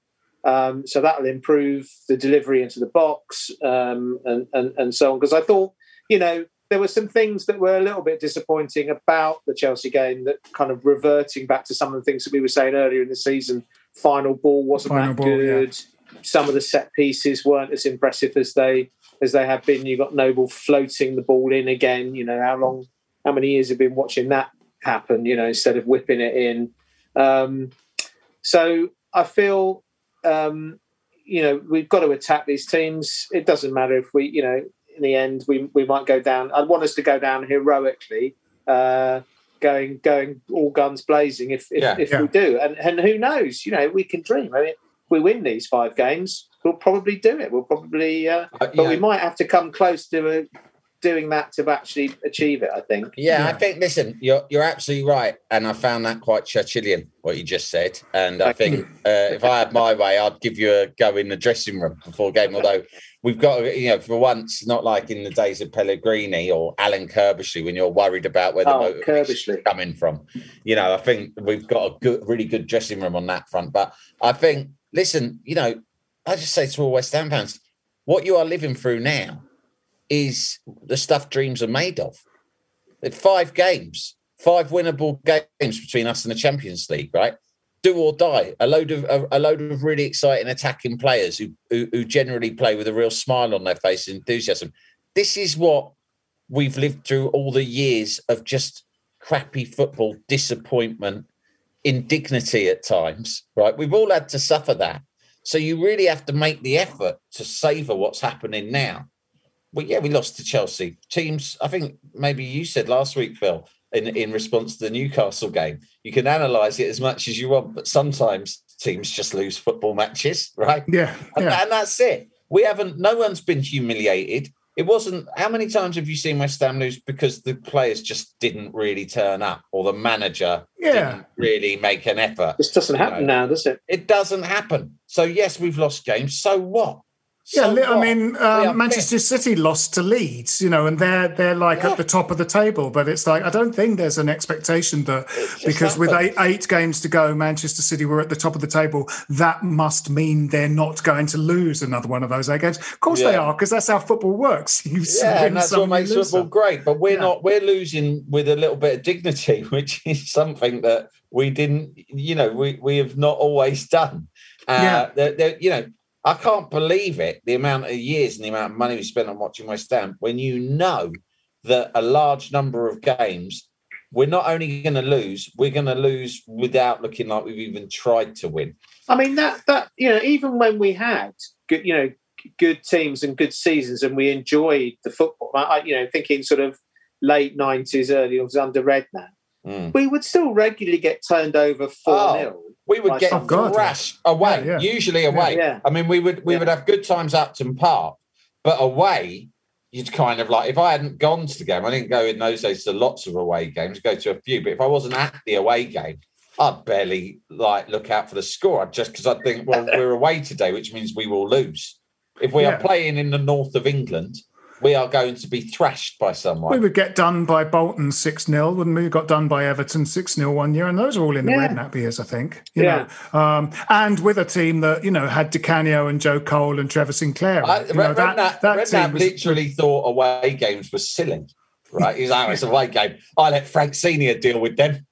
[SPEAKER 6] Um, so that'll improve the delivery into the box um, and, and and so on. Because I thought, you know, there were some things that were a little bit disappointing about the Chelsea game. That kind of reverting back to some of the things that we were saying earlier in the season. Final ball wasn't
[SPEAKER 5] Final
[SPEAKER 6] that
[SPEAKER 5] ball, yeah.
[SPEAKER 6] good. Some of the set pieces weren't as impressive as they as they have been. You got Noble floating the ball in again. You know how long, how many years have been watching that happen? You know instead of whipping it in. Um, so I feel, um, you know, we've got to attack these teams. It doesn't matter if we, you know, in the end we we might go down. I'd want us to go down heroically. Uh, Going, going, all guns blazing. If if,
[SPEAKER 7] Yeah.
[SPEAKER 6] if
[SPEAKER 5] Yeah.
[SPEAKER 6] we do, and and who knows? You know, we can dream. I mean, we win these five games, we'll probably do it. We'll probably, uh,
[SPEAKER 7] Uh,
[SPEAKER 6] but
[SPEAKER 7] you
[SPEAKER 6] we might have to come close to a doing that to actually achieve it. I think.
[SPEAKER 7] Yeah, I think. Listen, you're you're absolutely right, and I found that quite Churchillian what you just said. And I think uh, if I had my way, I'd give you a go in the dressing room before game. Although we've got, you know, for once, not like in the days of Pellegrini or Alan Curbishley when you're worried about where the
[SPEAKER 6] Oh,
[SPEAKER 7] motivation is coming from. You know, I think we've got a good, really good dressing room on that front. But I think, listen, you know, I just say to all West Ham fans, what you are living through now is the stuff dreams are made of. Five games, five winnable games between us and the Champions League, right? Do or die. A load of a, a load of really exciting attacking players who, who who generally play with a real smile on their face, enthusiasm. This is what we've lived through all the years of just crappy football, disappointment, indignity at times, right? We've all had to suffer that. So you really have to make the effort to savor what's happening now. Well, yeah, we lost to Chelsea. Teams, I think maybe you said last week, Phil, in, in response to the Newcastle game, you can analyze it as much as you want, but sometimes teams just lose football matches, right?
[SPEAKER 5] Yeah.
[SPEAKER 7] And,
[SPEAKER 5] yeah.
[SPEAKER 7] and that's it. We haven't, no one's been humiliated. It wasn't, how many times have you seen West Ham lose because the players just didn't really turn up or the manager
[SPEAKER 5] Yeah.
[SPEAKER 7] didn't really make an effort?
[SPEAKER 6] This doesn't happen
[SPEAKER 7] know,
[SPEAKER 6] now, does it?
[SPEAKER 7] It doesn't happen. So, yes, we've lost games. So what?
[SPEAKER 5] Yeah,
[SPEAKER 7] So
[SPEAKER 5] I mean, um, Manchester City lost to Leeds, you know, and they're they're like
[SPEAKER 7] Yeah.
[SPEAKER 5] at the top of the table. But it's like I don't think there's an expectation that because with eight, eight games to go, Manchester City were at the top of the table. That must mean they're not going to lose another one of those eight games. Of course they are, because that's how football works. You
[SPEAKER 7] Yeah, and that's what makes football great. But we're
[SPEAKER 5] Yeah.
[SPEAKER 7] not. We're losing with a little bit of dignity, which is something that we didn't. You know, we we have not always done. Uh,
[SPEAKER 5] Yeah.
[SPEAKER 7] there- there- you know, I can't believe it. The amount of years and the amount of money we spent on watching West Ham, when you know that a large number of games. We're not only going to lose; we're going to lose without looking like we've even tried to win.
[SPEAKER 6] I mean that that you know even when we had good you know good teams and good seasons and we enjoyed the football, I, you know thinking sort of late nineties, early it was under Redknapp,
[SPEAKER 7] Mm.
[SPEAKER 6] we would still regularly get turned over four 0
[SPEAKER 7] We would
[SPEAKER 6] Like
[SPEAKER 7] get
[SPEAKER 5] God,
[SPEAKER 7] thrashed away,
[SPEAKER 5] Yeah, yeah.
[SPEAKER 7] usually away.
[SPEAKER 6] Yeah.
[SPEAKER 7] I mean, we would we would have good times at Upton Park, but away, you'd kind of like if I hadn't gone to the game, I didn't go in those days to lots of away games, go to a few, but if I wasn't at the away game, I'd barely like look out for the score I'd just because I'd think, well, we're away today, which means we will lose. If we are playing in the north of England, we are going to be thrashed by someone.
[SPEAKER 5] We would get done by Bolton 6 0, and we got done by Everton 6 0 one year, and those are all in the
[SPEAKER 6] Yeah.
[SPEAKER 5] Redknapp years, I think. You
[SPEAKER 6] Yeah.
[SPEAKER 5] know, um, and with a team that, you know, had Di Canio and Joe Cole and Trevor Sinclair.
[SPEAKER 7] I,
[SPEAKER 5] you know,
[SPEAKER 7] Redknapp, Redknapp
[SPEAKER 5] was-
[SPEAKER 7] literally thought away games were silly. Right? He's like, "Oh, it's a away game. I let Frank Senior deal with them.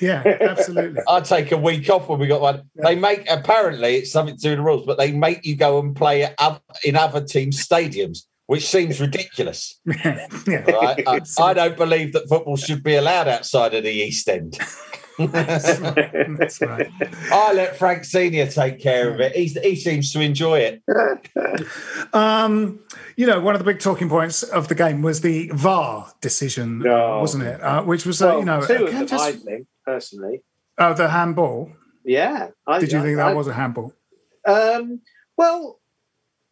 [SPEAKER 5] yeah, absolutely.
[SPEAKER 7] I'd take a week off when we got one. They make apparently it's something to do with the rules, but they make you go and play at, oth- in other teams' stadiums, which seems ridiculous.
[SPEAKER 5] yeah, yeah.
[SPEAKER 7] Right? I, I don't believe that football should be allowed outside of the East End.
[SPEAKER 5] That's right.
[SPEAKER 7] I let Frank Senior take care of it. He's, he seems to enjoy it.
[SPEAKER 5] Um, you know, one of the big talking points of the game was the VAR decision,
[SPEAKER 6] No.
[SPEAKER 5] wasn't it? Uh, which was, uh, you know,
[SPEAKER 6] two of them,
[SPEAKER 5] just-
[SPEAKER 6] I think personally.
[SPEAKER 5] oh, the handball.
[SPEAKER 6] Yeah, I,
[SPEAKER 5] Did you
[SPEAKER 6] I-
[SPEAKER 5] think that
[SPEAKER 6] I-
[SPEAKER 5] was a handball?
[SPEAKER 6] Um, well,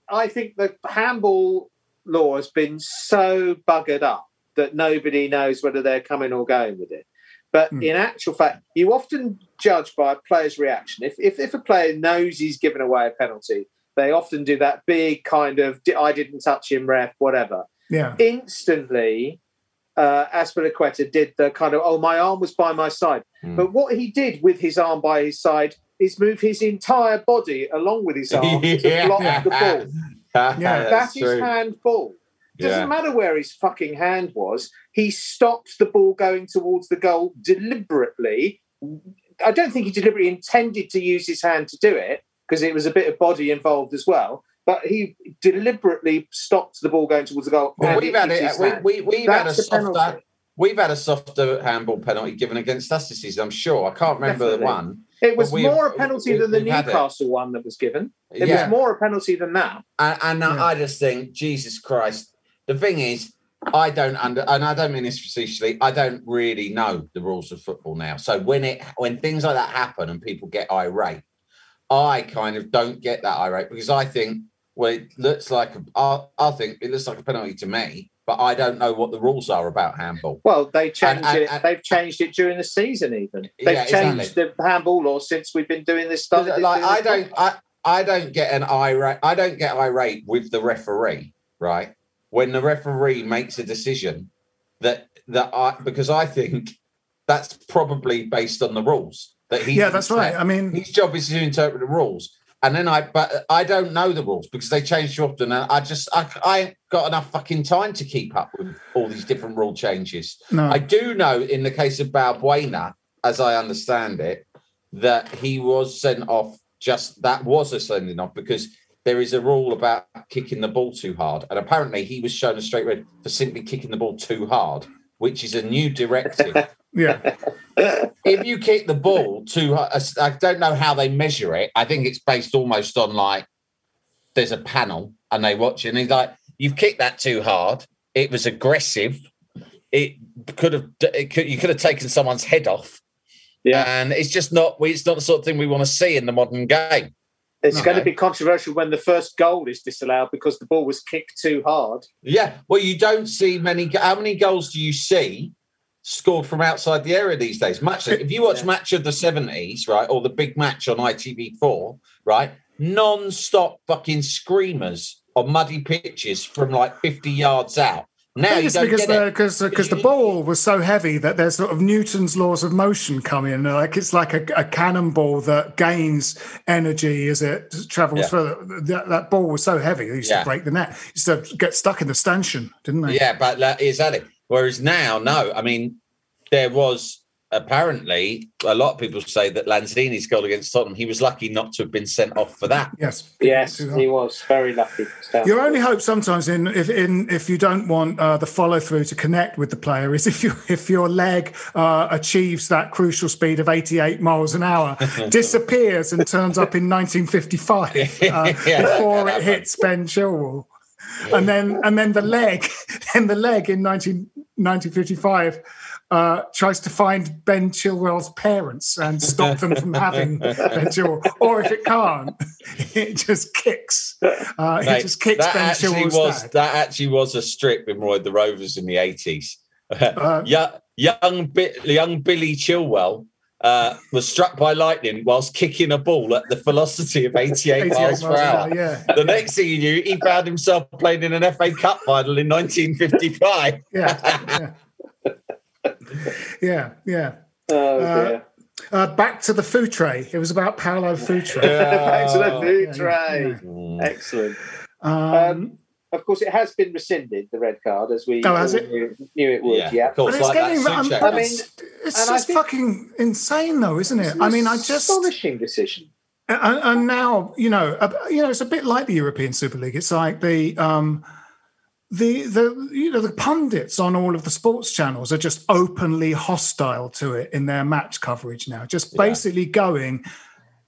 [SPEAKER 6] I think the handball law has been so buggered up that nobody knows whether they're coming or going with it. But
[SPEAKER 5] Hmm.
[SPEAKER 6] in actual fact, you often judge by a player's reaction. If, if if a player knows he's given away a penalty, they often do that big kind of "I didn't touch him, ref," whatever.
[SPEAKER 5] Yeah.
[SPEAKER 6] Instantly, uh, Azpilicueta did the kind of "Oh, my arm was by my side."
[SPEAKER 7] Hmm.
[SPEAKER 6] But what he did with his arm by his side is move his entire body along with his arm to block the ball.
[SPEAKER 5] Yeah,
[SPEAKER 6] That's,
[SPEAKER 7] true.
[SPEAKER 6] his handball. Doesn't
[SPEAKER 7] Yeah.
[SPEAKER 6] matter where his fucking hand was. He stopped the ball going towards the goal deliberately. I don't think he deliberately intended to use his hand to do it because it was a bit of body involved as well. But he deliberately stopped the ball going towards the goal.
[SPEAKER 7] Well, we've had it. We,
[SPEAKER 6] hand.
[SPEAKER 7] we, we've had a
[SPEAKER 6] a
[SPEAKER 7] softer. We've had a softer handball penalty given against us this season. I'm sure. I can't remember
[SPEAKER 6] Definitely.
[SPEAKER 7] the one.
[SPEAKER 6] It was
[SPEAKER 7] But we-
[SPEAKER 6] more a penalty
[SPEAKER 7] we-
[SPEAKER 6] than the
[SPEAKER 7] we've had it.
[SPEAKER 6] Newcastle one that was given. It
[SPEAKER 7] Yeah.
[SPEAKER 6] was more a penalty than that.
[SPEAKER 7] And, and
[SPEAKER 5] Yeah.
[SPEAKER 7] I just think, Jesus Christ. The thing is, I don't under, and I don't mean this facetiously. I don't really know the rules of football now. So when it when things like that happen and people get irate, I kind of don't get that irate because I think, well, it looks like a, I, I think it looks like a penalty to me. But I don't know what the rules are about handball.
[SPEAKER 6] Well, they changed
[SPEAKER 7] And- and-
[SPEAKER 6] it.
[SPEAKER 7] and-
[SPEAKER 6] They've changed it during the season. Even they've
[SPEAKER 7] Yeah,
[SPEAKER 6] changed the handball law since we've been doing this stuff.
[SPEAKER 7] like I don't I I don't get an irate I don't get irate with the referee, right? When the referee makes a decision that that I because I think that's probably based on the rules that he
[SPEAKER 5] Yeah, that's right. I mean,
[SPEAKER 7] his job is to interpret the rules. And then I, but I don't know the rules because they change too often. And I just, I, I ain't got enough fucking time to keep up with all these different rule changes.
[SPEAKER 5] No.
[SPEAKER 7] I do know in the case of Balbuena, as I understand it, that he was sent off. Just that was a sending off because there is a rule about kicking the ball too hard, and apparently he was shown a straight red for simply kicking the ball too hard, which is a new directive.
[SPEAKER 5] yeah,
[SPEAKER 7] if you kick the ball to, uh, hard, I don't know how they measure it. I think it's based almost on like there's a panel and they watch it and he's like, you've kicked that too hard. It was aggressive. It could have, it could, you could have taken someone's head off.
[SPEAKER 6] Yeah.
[SPEAKER 7] And it's just not, it's not the sort of thing we want to see in the modern game.
[SPEAKER 6] It's
[SPEAKER 7] No.
[SPEAKER 6] going to be controversial when the first goal is disallowed because the ball was kicked too hard.
[SPEAKER 7] Yeah. Well, you don't see many, how many goals do you see scored from outside the area these days? Much. If you watch
[SPEAKER 6] Yeah.
[SPEAKER 7] Match of the 70s, right, or the big match on ITV4, right, non stop fucking screamers on muddy pitches from like 50 yards out. Now
[SPEAKER 5] I think
[SPEAKER 7] you
[SPEAKER 5] it's because
[SPEAKER 7] get
[SPEAKER 5] the
[SPEAKER 7] it.
[SPEAKER 5] because because the ball was so heavy that there's sort of Newton's laws of motion come in. Like it's like a, a cannonball that gains energy as it travels
[SPEAKER 7] Yeah.
[SPEAKER 5] further. That, that ball was so heavy, it used
[SPEAKER 7] Yeah.
[SPEAKER 5] to break the net. Used to get stuck in the stanchion, didn't they?
[SPEAKER 7] Yeah, but that is at it. Whereas now, no. I mean, there was apparently a lot of people say that Lanzini's goal against Tottenham, he was lucky not to have been sent off for that.
[SPEAKER 5] Yes.
[SPEAKER 6] Yes, he was very lucky.
[SPEAKER 5] Your only hope sometimes in if in if you don't want uh, the follow through to connect with the player is if you if your leg uh, achieves that crucial speed of 88 miles an hour, disappears and turns up in 1955 uh,
[SPEAKER 7] Yeah,
[SPEAKER 5] before it hits Ben Chilwell, and then and then the leg then the leg in 19, 1955 uh, tries to find Ben Chilwell's parents and stop them from having Ben Chilwell. Or if it can't, it just kicks. Uh,
[SPEAKER 7] Mate,
[SPEAKER 5] it just kicks
[SPEAKER 7] that
[SPEAKER 5] Ben
[SPEAKER 7] actually
[SPEAKER 5] Chilwell's
[SPEAKER 7] was
[SPEAKER 5] dad.
[SPEAKER 7] that actually was a strip in Roy the Rovers in the eighties.
[SPEAKER 5] Uh,
[SPEAKER 7] young, young, young Billy Chilwell uh, was struck by lightning whilst kicking a ball at the velocity of 88,
[SPEAKER 5] 88
[SPEAKER 7] miles per hour.
[SPEAKER 5] Yeah,
[SPEAKER 7] The next thing he knew, he found himself playing in an FA Cup final in 1955.
[SPEAKER 5] yeah, yeah, yeah, yeah.
[SPEAKER 6] Oh
[SPEAKER 5] Uh. Uh, back to the food tray. It was about Paulo Futre.
[SPEAKER 6] Back to the food
[SPEAKER 5] yeah,
[SPEAKER 6] tray. Excellent.
[SPEAKER 5] Um,
[SPEAKER 6] Um, of course, it has been rescinded, the red card, as we
[SPEAKER 5] Oh, has it?
[SPEAKER 6] Knew, knew it would.
[SPEAKER 7] Yeah,
[SPEAKER 6] Yeah.
[SPEAKER 7] of course,
[SPEAKER 5] but it's
[SPEAKER 7] like
[SPEAKER 5] getting.
[SPEAKER 7] Suchet
[SPEAKER 5] but
[SPEAKER 6] I
[SPEAKER 5] it's, it's
[SPEAKER 6] and
[SPEAKER 5] just fucking insane, though, isn't it? I mean, I just
[SPEAKER 6] astonishing decision.
[SPEAKER 5] and, and now you know, uh, you know, it's a bit like the European Super League. It's like the um, the the you know the pundits on all of the sports channels are just openly hostile to it in their match coverage now. Just
[SPEAKER 7] Yeah.
[SPEAKER 5] basically going,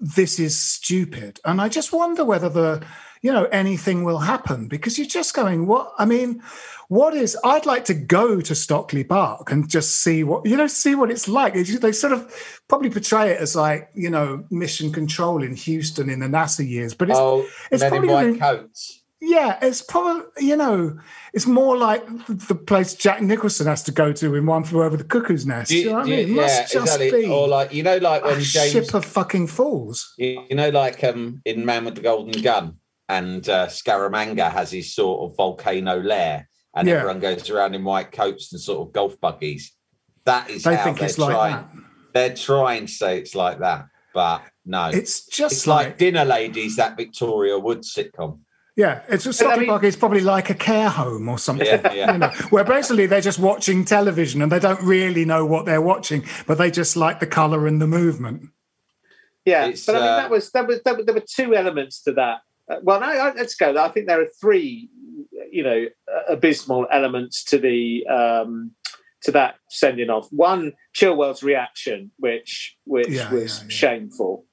[SPEAKER 5] this is stupid, and I just wonder whether the you know anything will happen because you're just going what I mean. What is? I'd like to go to Stockley Park and just see what you know, see what it's like. It's- they sort of probably portray it as like you know mission control in Houston in the NASA years, but it's
[SPEAKER 7] Oh,
[SPEAKER 5] it's
[SPEAKER 7] men in
[SPEAKER 5] probably
[SPEAKER 7] white coats.
[SPEAKER 5] yeah, it's probably you know, it's more like the place Jack Nicholson has to go to in One Flew Over the Cuckoo's Nest.
[SPEAKER 7] Do
[SPEAKER 5] you know what I mean? It
[SPEAKER 7] yeah,
[SPEAKER 5] must just
[SPEAKER 7] exactly.
[SPEAKER 5] be
[SPEAKER 7] Or like you know, like when
[SPEAKER 5] a
[SPEAKER 7] James,
[SPEAKER 5] ship of fucking fools.
[SPEAKER 7] you you know, like um in Man with the Golden Gun, and uh, Scaramanga has his sort of volcano lair, and
[SPEAKER 5] Yeah.
[SPEAKER 7] everyone goes around in white coats and sort of golf buggies. That is
[SPEAKER 5] They
[SPEAKER 7] how
[SPEAKER 5] think
[SPEAKER 7] they're
[SPEAKER 5] it's like
[SPEAKER 7] trying.
[SPEAKER 5] that.
[SPEAKER 7] They're trying to say it's like that, but no,
[SPEAKER 5] It's just
[SPEAKER 7] it's like,
[SPEAKER 5] like,
[SPEAKER 7] Dinner Ladies, that Victoria Wood sitcom.
[SPEAKER 5] yeah, it's a Stockley
[SPEAKER 6] mean-
[SPEAKER 5] Park is probably like a care home or something.
[SPEAKER 7] Yeah, yeah.
[SPEAKER 5] You know, where basically they're just watching television and they don't really know what they're watching, but they just like the color and the movement.
[SPEAKER 6] Yeah,
[SPEAKER 7] It's,
[SPEAKER 6] but I mean,
[SPEAKER 7] uh,
[SPEAKER 6] that was that was, that was there were two elements to that. Uh, well, no, I- let's go. I think there are three, you know, uh, abysmal elements to the um, to that sending off. One, Chilwell's reaction, which which
[SPEAKER 5] Yeah,
[SPEAKER 6] was
[SPEAKER 5] yeah, yeah.
[SPEAKER 6] shameful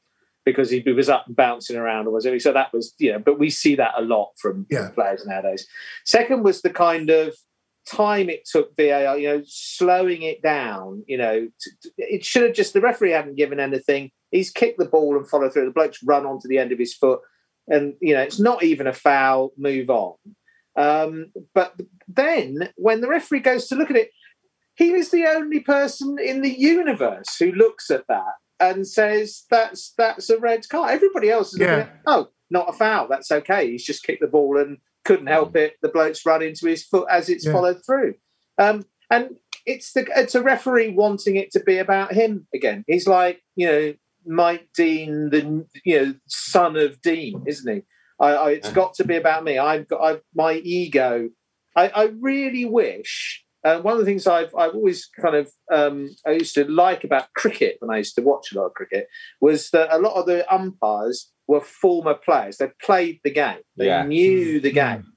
[SPEAKER 6] because he, was up and bouncing around or whatever. So that was, you know, but we see that a lot from, from players nowadays. Second was the kind of time it took VAR, you know, slowing it down. You know, it should have just the referee hadn't given anything. He's kicked the ball and followed through. The bloke's run onto the end of his foot, and you know, it's not even a foul. Move on. Um, but then when the referee goes to look at it, he is the only person in the universe who looks at that and says that's that's a red card. Everybody else is looking at, oh, not a foul. That's okay. He's just kicked the ball and couldn't help it. The bloke's run into his foot as it's
[SPEAKER 5] Yeah.
[SPEAKER 6] followed through. Um, and it's the it's a referee wanting it to be about him again. He's like you know Mike Dean, the you know son of Dean, isn't he? I, I, it's got to be about me. I've got I've, my ego. I, I really wish. Uh, one of the things I've I've always kind of um, I used to like about cricket when I used to watch a lot of cricket was that a lot of the umpires were former players. They played the game. They
[SPEAKER 7] Yeah.
[SPEAKER 6] knew the game.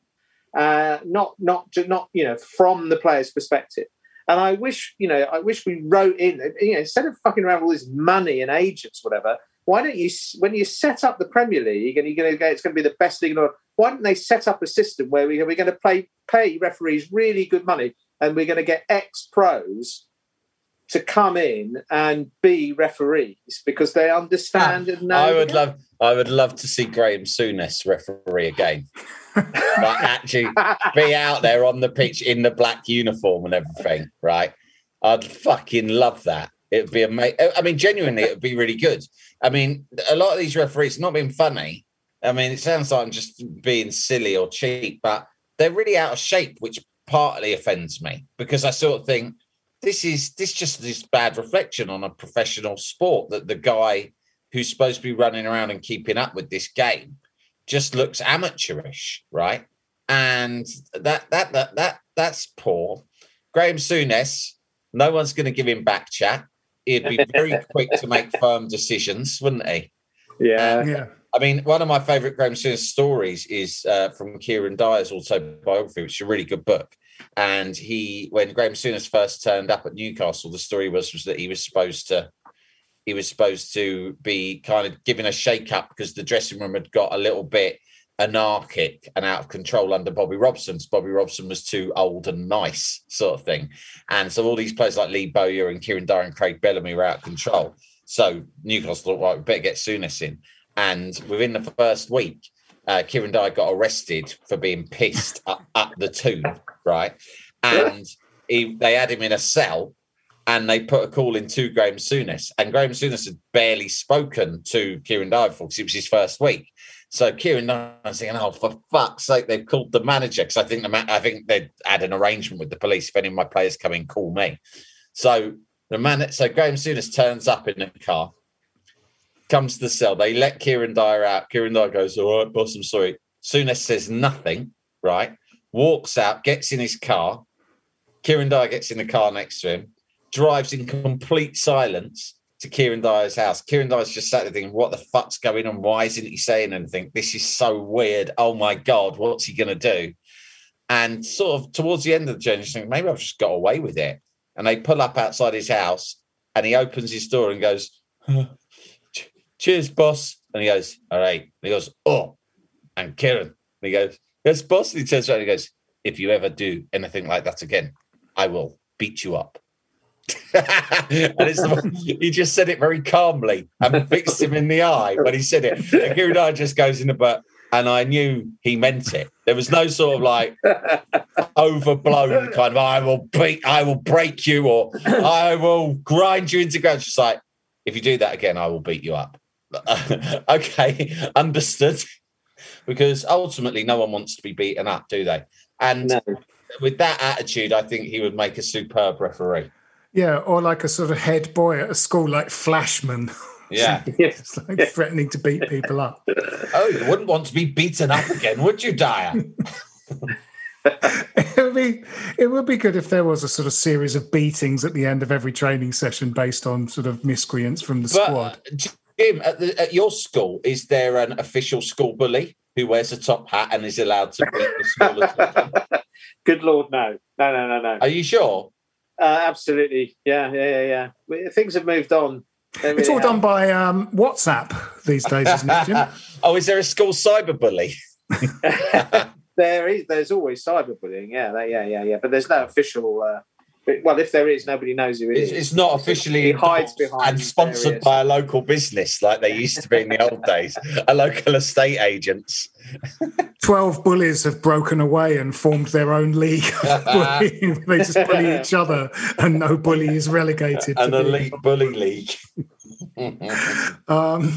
[SPEAKER 6] Uh, not not ju- not you know from the player's perspective. And I wish you know I wish we wrote in you know instead of fucking around with all this money and agents whatever. Why don't you when you set up the Premier League and you're going to go it's going to be the best league in the world? Why don't they set up a system where we, we're going to play pay referees really good money and we're going to get ex pros to come in and be referees because they understand ah, and know.
[SPEAKER 7] I would love, I would love to see Graham Souness referee again. Like actually be out there on the pitch in the black uniform and everything, right? I'd fucking love that. It'd be amazing. I mean, genuinely, it would be really good. I mean, a lot of these referees, not being funny. I mean, it sounds like I'm just being silly or cheap, but they're really out of shape, which partly offends me because I sort of think this is this just this bad reflection on a professional sport that the guy who's supposed to be running around and keeping up with this game just looks amateurish, right? And that that that that that's poor. Graham Souness, no one's going to give him back chat. He'd be very quick to make firm decisions, wouldn't he?
[SPEAKER 6] yeah.
[SPEAKER 5] Yeah.
[SPEAKER 7] I mean, one of my favourite Graham Souness stories is uh, from Kieran Dyer's autobiography, which is a really good book. And he, when Graham Souness first turned up at Newcastle, the story was was that he was supposed to, he was supposed to be kind of given a shake up because the dressing room had got a little bit anarchic and out of control under Bobby Robson. Bobby Robson was too old and nice, sort of thing. And so all these players like Lee Bowyer and Kieran Dyer and Craig Bellamy were out of control. So Newcastle thought, right, we better get Souness in. And within the first week, uh, Kieran Dyer got arrested for being pissed at, up the tube, right? And he, they had him in a cell and they put a call in to Graham Souness. And Graham Souness had barely spoken to Kieran Dyer before because it was his first week. So Kieran was thinking, oh, for fuck's sake, they've called the manager because I think the ma- I think they had an arrangement with the police. If any of my players come in, call me. So the man, so Graham Souness turns up in the car, comes to the cell. They let Kieran Dyer out. Kieran Dyer goes, "All right, boss, I'm sorry." Souness says nothing. Right, walks out, gets in his car. Kieran Dyer gets in the car next to him, drives in complete silence to Kieran Dyer's house. Kieran Dyer's just sat there thinking, "What the fuck's going on? Why isn't he saying anything? This is so weird. Oh my god, what's he going to do?" And sort of towards the end of the journey, he's thinking, maybe I've just got away with it. And they pull up outside his house, and he opens his door and goes, "Cheers, boss." And he goes, "All right." And he goes, "Oh," and Kieran. And he goes, "Yes, boss." And he turns around and he goes, "If you ever do anything like that again, I will beat you up." and it's the, he just said it very calmly and fixed him in the eye when he said it. And Dyer just goes in the butt, and I knew he meant it. There was no sort of like overblown kind of I will beat, I will break you, or I will grind you into ground. Just like if you do that again, I will beat you up. okay, understood. Because ultimately, no one wants to be beaten up, do they? And
[SPEAKER 6] No.
[SPEAKER 7] with that attitude, I think he would make a superb referee.
[SPEAKER 5] Yeah, or like a sort of head boy at a school like Flashman.
[SPEAKER 7] Yeah.
[SPEAKER 5] It's like threatening to beat people up.
[SPEAKER 7] Oh, you wouldn't want to be beaten up again, would you, Dyer?
[SPEAKER 5] it would be it would be good if there was a sort of series of beatings at the end of every training session based on sort of miscreants from the
[SPEAKER 7] But,
[SPEAKER 5] squad.
[SPEAKER 7] uh, Jim, at, the, at your school, is there an official school bully who wears a top hat and is allowed to beat the smaller children?
[SPEAKER 6] Good lord, no, no, no, no, no.
[SPEAKER 7] Are you sure?
[SPEAKER 6] Uh, absolutely, yeah, yeah, yeah, yeah. Things have moved on. They
[SPEAKER 5] It's
[SPEAKER 6] really
[SPEAKER 5] all done by um, WhatsApp these days, isn't it, Jim?
[SPEAKER 7] oh, is there a school cyberbully?
[SPEAKER 6] there is, there's always cyberbullying. Yeah, that, yeah, yeah, yeah. But there's no official, uh, But, well, if there is, nobody knows who it
[SPEAKER 7] It's,
[SPEAKER 6] is.
[SPEAKER 7] it's not officially
[SPEAKER 6] He hides behind
[SPEAKER 7] and sponsored by a local business like they used to be in the old days, a local estate agents.
[SPEAKER 5] 12 bullies have broken away and formed their own league of bullying. they just bully each other and no bully is relegated.
[SPEAKER 7] An
[SPEAKER 5] to being-
[SPEAKER 7] elite bully league.
[SPEAKER 5] Um,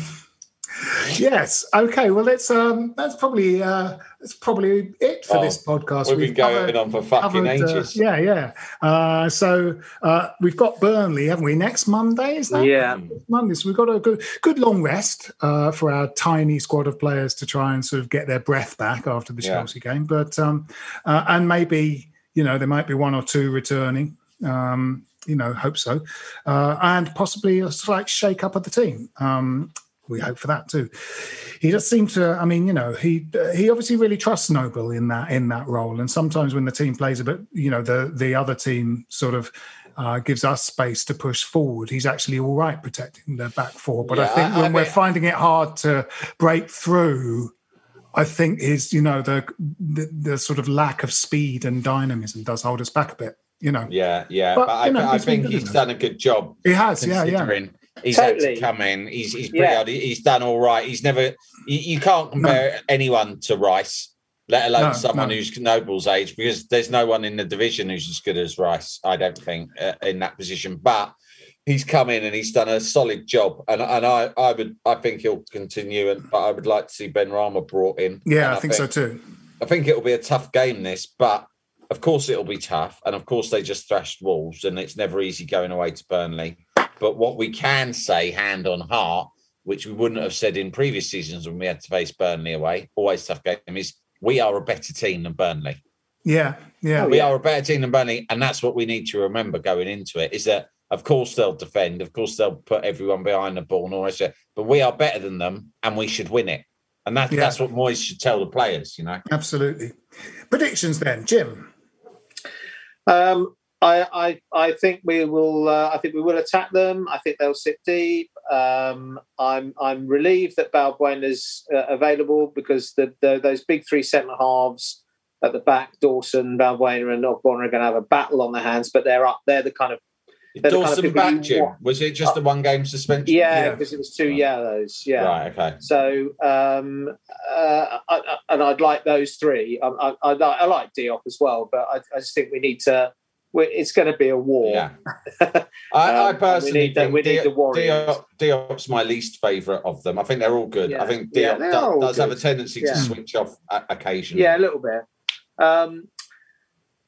[SPEAKER 5] yes. Okay. Well, it's um, that's probably uh, that's probably it for
[SPEAKER 7] Oh,
[SPEAKER 5] this podcast.
[SPEAKER 7] We've been going on for fucking
[SPEAKER 5] covered, uh,
[SPEAKER 7] ages.
[SPEAKER 5] yeah, yeah. Uh, so uh, we've got Burnley, haven't we? Next Monday is that?
[SPEAKER 6] Yeah.
[SPEAKER 5] Monday. So we've got a good, good long rest uh, for our tiny squad of players to try and sort of get their breath back after the
[SPEAKER 7] Yeah.
[SPEAKER 5] Chelsea game. But um, uh, and maybe you know there might be one or two returning. Um, you know, hope so, uh, and possibly a slight shake up of the team. Um, we hope for that too. He does seem to. I mean, you know, he he obviously really trusts Noble in that in that role. And sometimes when the team plays a bit, you know, the the other team sort of uh, gives us space to push forward. He's actually all right protecting the back four. But I think
[SPEAKER 7] I-
[SPEAKER 5] when
[SPEAKER 7] I
[SPEAKER 5] we're finding it hard to break through. I think his, you know, the, the the sort of lack of speed and dynamism does hold us back a bit. You know,
[SPEAKER 7] Yeah, yeah.
[SPEAKER 5] But,
[SPEAKER 7] But,
[SPEAKER 5] you know,
[SPEAKER 7] I, I think he's done a good job.
[SPEAKER 5] he has, yeah, yeah.
[SPEAKER 7] Considering he's had to come in. He's he's pretty
[SPEAKER 6] Yeah.
[SPEAKER 7] hard. He's done all right. He's never. You, you can't compare anyone to Rice, let alone
[SPEAKER 5] No,
[SPEAKER 7] someone
[SPEAKER 5] no.
[SPEAKER 7] who's Noble's age, because there's no one in the division who's as good as Rice. I don't think uh, in that position, but. He's come in and he's done a solid job, and and I, I would I think he'll continue, and but I would like to see Benrahma brought in.
[SPEAKER 5] Yeah,
[SPEAKER 7] And
[SPEAKER 5] I think so too.
[SPEAKER 7] I think it'll be a tough game, this, but of course it'll be tough. And of course they just thrashed Wolves, and it's never easy going away to Burnley. But what we can say, hand on heart, which we wouldn't have said in previous seasons when we had to face Burnley away, always tough game, is we are a better team than Burnley.
[SPEAKER 5] Yeah, yeah.
[SPEAKER 7] we are a better team than Burnley, and that's what we need to remember going into it. Is that of course they'll defend, of course they'll put everyone behind the ball and all that shit, but we are better than them, and we should win it. And that,
[SPEAKER 5] Yeah.
[SPEAKER 7] that's what Moyes should tell the players, you know.
[SPEAKER 5] Absolutely. Predictions then, Jim.
[SPEAKER 6] Um, I, I I think we will. Uh, I think we will attack them. I think they'll sit deep. Um, I'm I'm relieved that Balbuena's uh, available because the, the those big three centre halves at the back, Dawson, Balbuena, and Ogbonna are going to have a battle on their hands. But they're up. They're the kind of They're kind of
[SPEAKER 7] Dawson
[SPEAKER 6] people you
[SPEAKER 7] back, Jim. Was it just a one game suspension?
[SPEAKER 6] yeah,
[SPEAKER 5] Yeah.
[SPEAKER 6] because it was two yellows. Yeah.
[SPEAKER 7] Right, okay.
[SPEAKER 6] So, um, uh, I, I, and I'd like those three. I, I, I, like- I like Diop as well, but I, I just think we need to. It's going to be a war.
[SPEAKER 7] Yeah. I, I
[SPEAKER 6] Um, we
[SPEAKER 7] personally
[SPEAKER 6] need the- we need the Warriors.
[SPEAKER 7] Diop, Diop's my least favourite of them. I think they're all good.
[SPEAKER 6] Yeah.
[SPEAKER 7] I think Diop
[SPEAKER 6] they
[SPEAKER 7] do-
[SPEAKER 6] are all
[SPEAKER 7] does have a tendency
[SPEAKER 6] Yeah.
[SPEAKER 7] to switch off occasionally.
[SPEAKER 6] Yeah, a little bit. Um,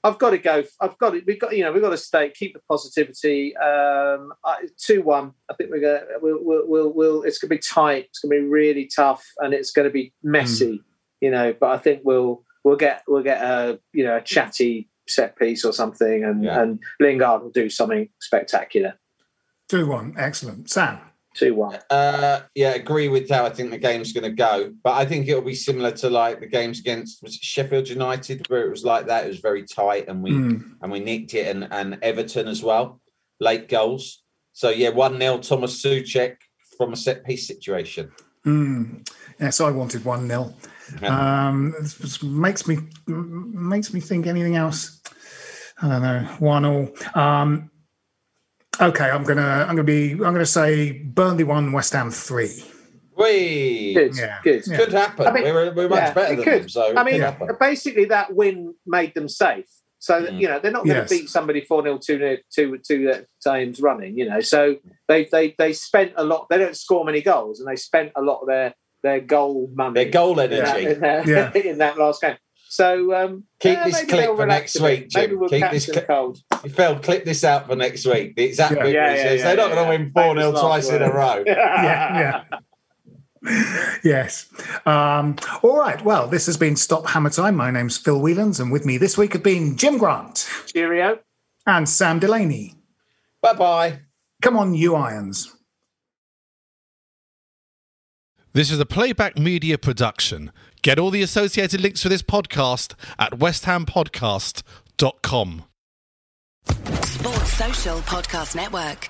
[SPEAKER 6] I've got to go. I've got to. We've got. You know, we've got to stay. Keep the positivity. Um, two one. I think we're to We'll, we'll. We'll. We'll. It's going to be tight. It's going to be really tough, and it's going to be messy. You know, but I think we'll. We'll get. We'll get a. You know, a chatty set piece or something, and
[SPEAKER 7] Yeah.
[SPEAKER 6] and Lingard will do something spectacular.
[SPEAKER 5] 2 1. Excellent. Sam.
[SPEAKER 6] Two one.
[SPEAKER 7] Uh, yeah, agree with how I think the game's going to go, but I think it'll be similar to like the games against was it Sheffield United, where it was like that. It was very tight, and we
[SPEAKER 5] Mm.
[SPEAKER 7] and we nicked it, and, and Everton as well, late goals. So yeah, one 0 Thomas Soucek from a set piece situation.
[SPEAKER 5] Mm. Yes, I wanted 1 0. Um, this- this makes me makes me think anything else. I don't know. One all. Um, okay, I'm gonna I'm gonna be I'm gonna say Burnley one, West Ham three.
[SPEAKER 7] We
[SPEAKER 6] Good.
[SPEAKER 5] Yeah.
[SPEAKER 6] Good.
[SPEAKER 5] Yeah.
[SPEAKER 7] could happen.
[SPEAKER 6] I mean,
[SPEAKER 7] we're we're much
[SPEAKER 6] yeah,
[SPEAKER 7] better than
[SPEAKER 6] could.
[SPEAKER 7] them. So
[SPEAKER 6] I mean,
[SPEAKER 7] could
[SPEAKER 6] basically, that win made them safe. So that,
[SPEAKER 7] Mm.
[SPEAKER 6] you know they're not going
[SPEAKER 5] Yes.
[SPEAKER 6] to beat somebody four 0 two 0 two two times running. You know, so they they they spent a lot. They don't score many goals, and they spent a lot of their their goal money.
[SPEAKER 7] their goal
[SPEAKER 6] in that,
[SPEAKER 7] energy.
[SPEAKER 6] in, that,
[SPEAKER 5] Yeah.
[SPEAKER 6] in that last game. So um,
[SPEAKER 7] Keep
[SPEAKER 6] yeah,
[SPEAKER 7] this clip for next
[SPEAKER 6] a bit.
[SPEAKER 7] week,
[SPEAKER 6] Maybe
[SPEAKER 7] Jim.
[SPEAKER 6] we'll
[SPEAKER 7] Keep
[SPEAKER 6] catch
[SPEAKER 7] this
[SPEAKER 6] them
[SPEAKER 7] clip-
[SPEAKER 6] cold.
[SPEAKER 7] Phil, clip this out for next week. The exact
[SPEAKER 5] Yeah.
[SPEAKER 6] Yeah, yeah, yeah,
[SPEAKER 7] they're not going to
[SPEAKER 6] yeah.
[SPEAKER 7] win 4 0
[SPEAKER 6] Famous last
[SPEAKER 7] twice in a row.
[SPEAKER 5] Yeah, yeah. yes. Um, all right. Well, this has been Stop Hammer Time. My name's Phil Whelans, and with me this week have been Jim Grant
[SPEAKER 6] Cheerio.
[SPEAKER 5] and Sam Delaney.
[SPEAKER 7] Bye bye.
[SPEAKER 5] Come on, you irons.
[SPEAKER 9] This is a playback media production. Get all the associated links for this podcast at westhampodcast.com.
[SPEAKER 3] Sports Social Podcast Network.